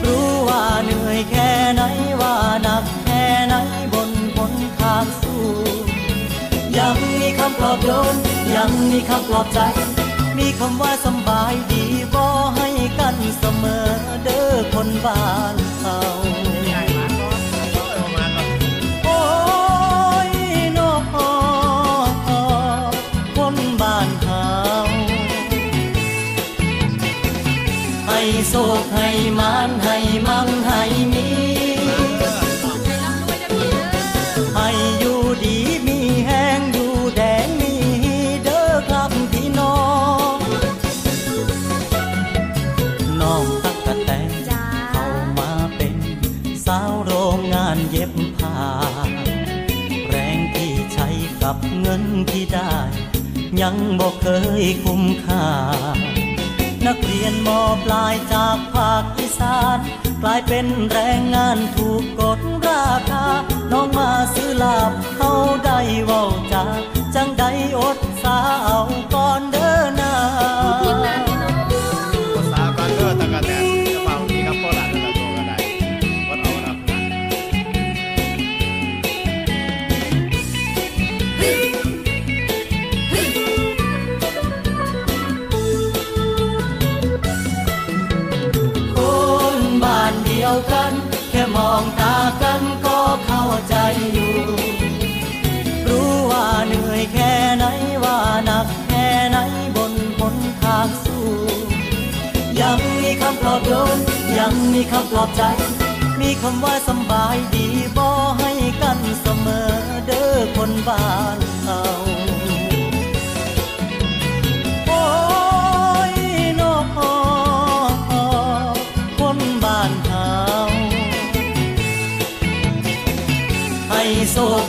รู้ว่าเหนื่อยแค่ไหนว่าหนักแค่ไหนบนหนทางสู้ ยังมีคำปลอบโยนยังมีคำปลอบใจ มีคำว่าสบายดีบ่ให้กันเสมอเด้อคนบ้านเขา ให้มานให้มั่งให้มีให้อยู่ดีมีแห้งอยู่แดงมีเด้อครับพี่น้องน้องตักกะแตนเข้ามาเป็นสาวโรงงานเย็บผ้าแรงที่ใช้กับเงินที่ได้ ยังบอกเคยคุ้มค่า นักเรียนมอปลายจากภาคอีสาน กลายเป็นแรงงานถูกกดราคา น้องมาซื้อลาบเขาได้เว้าจาังมีคำปลอบใจ มีคำว่าสบายดีบ่ให้กันเสมอเด้อคนบ้านเขาโอ้ยนอกคนบ้านเขาให้โศก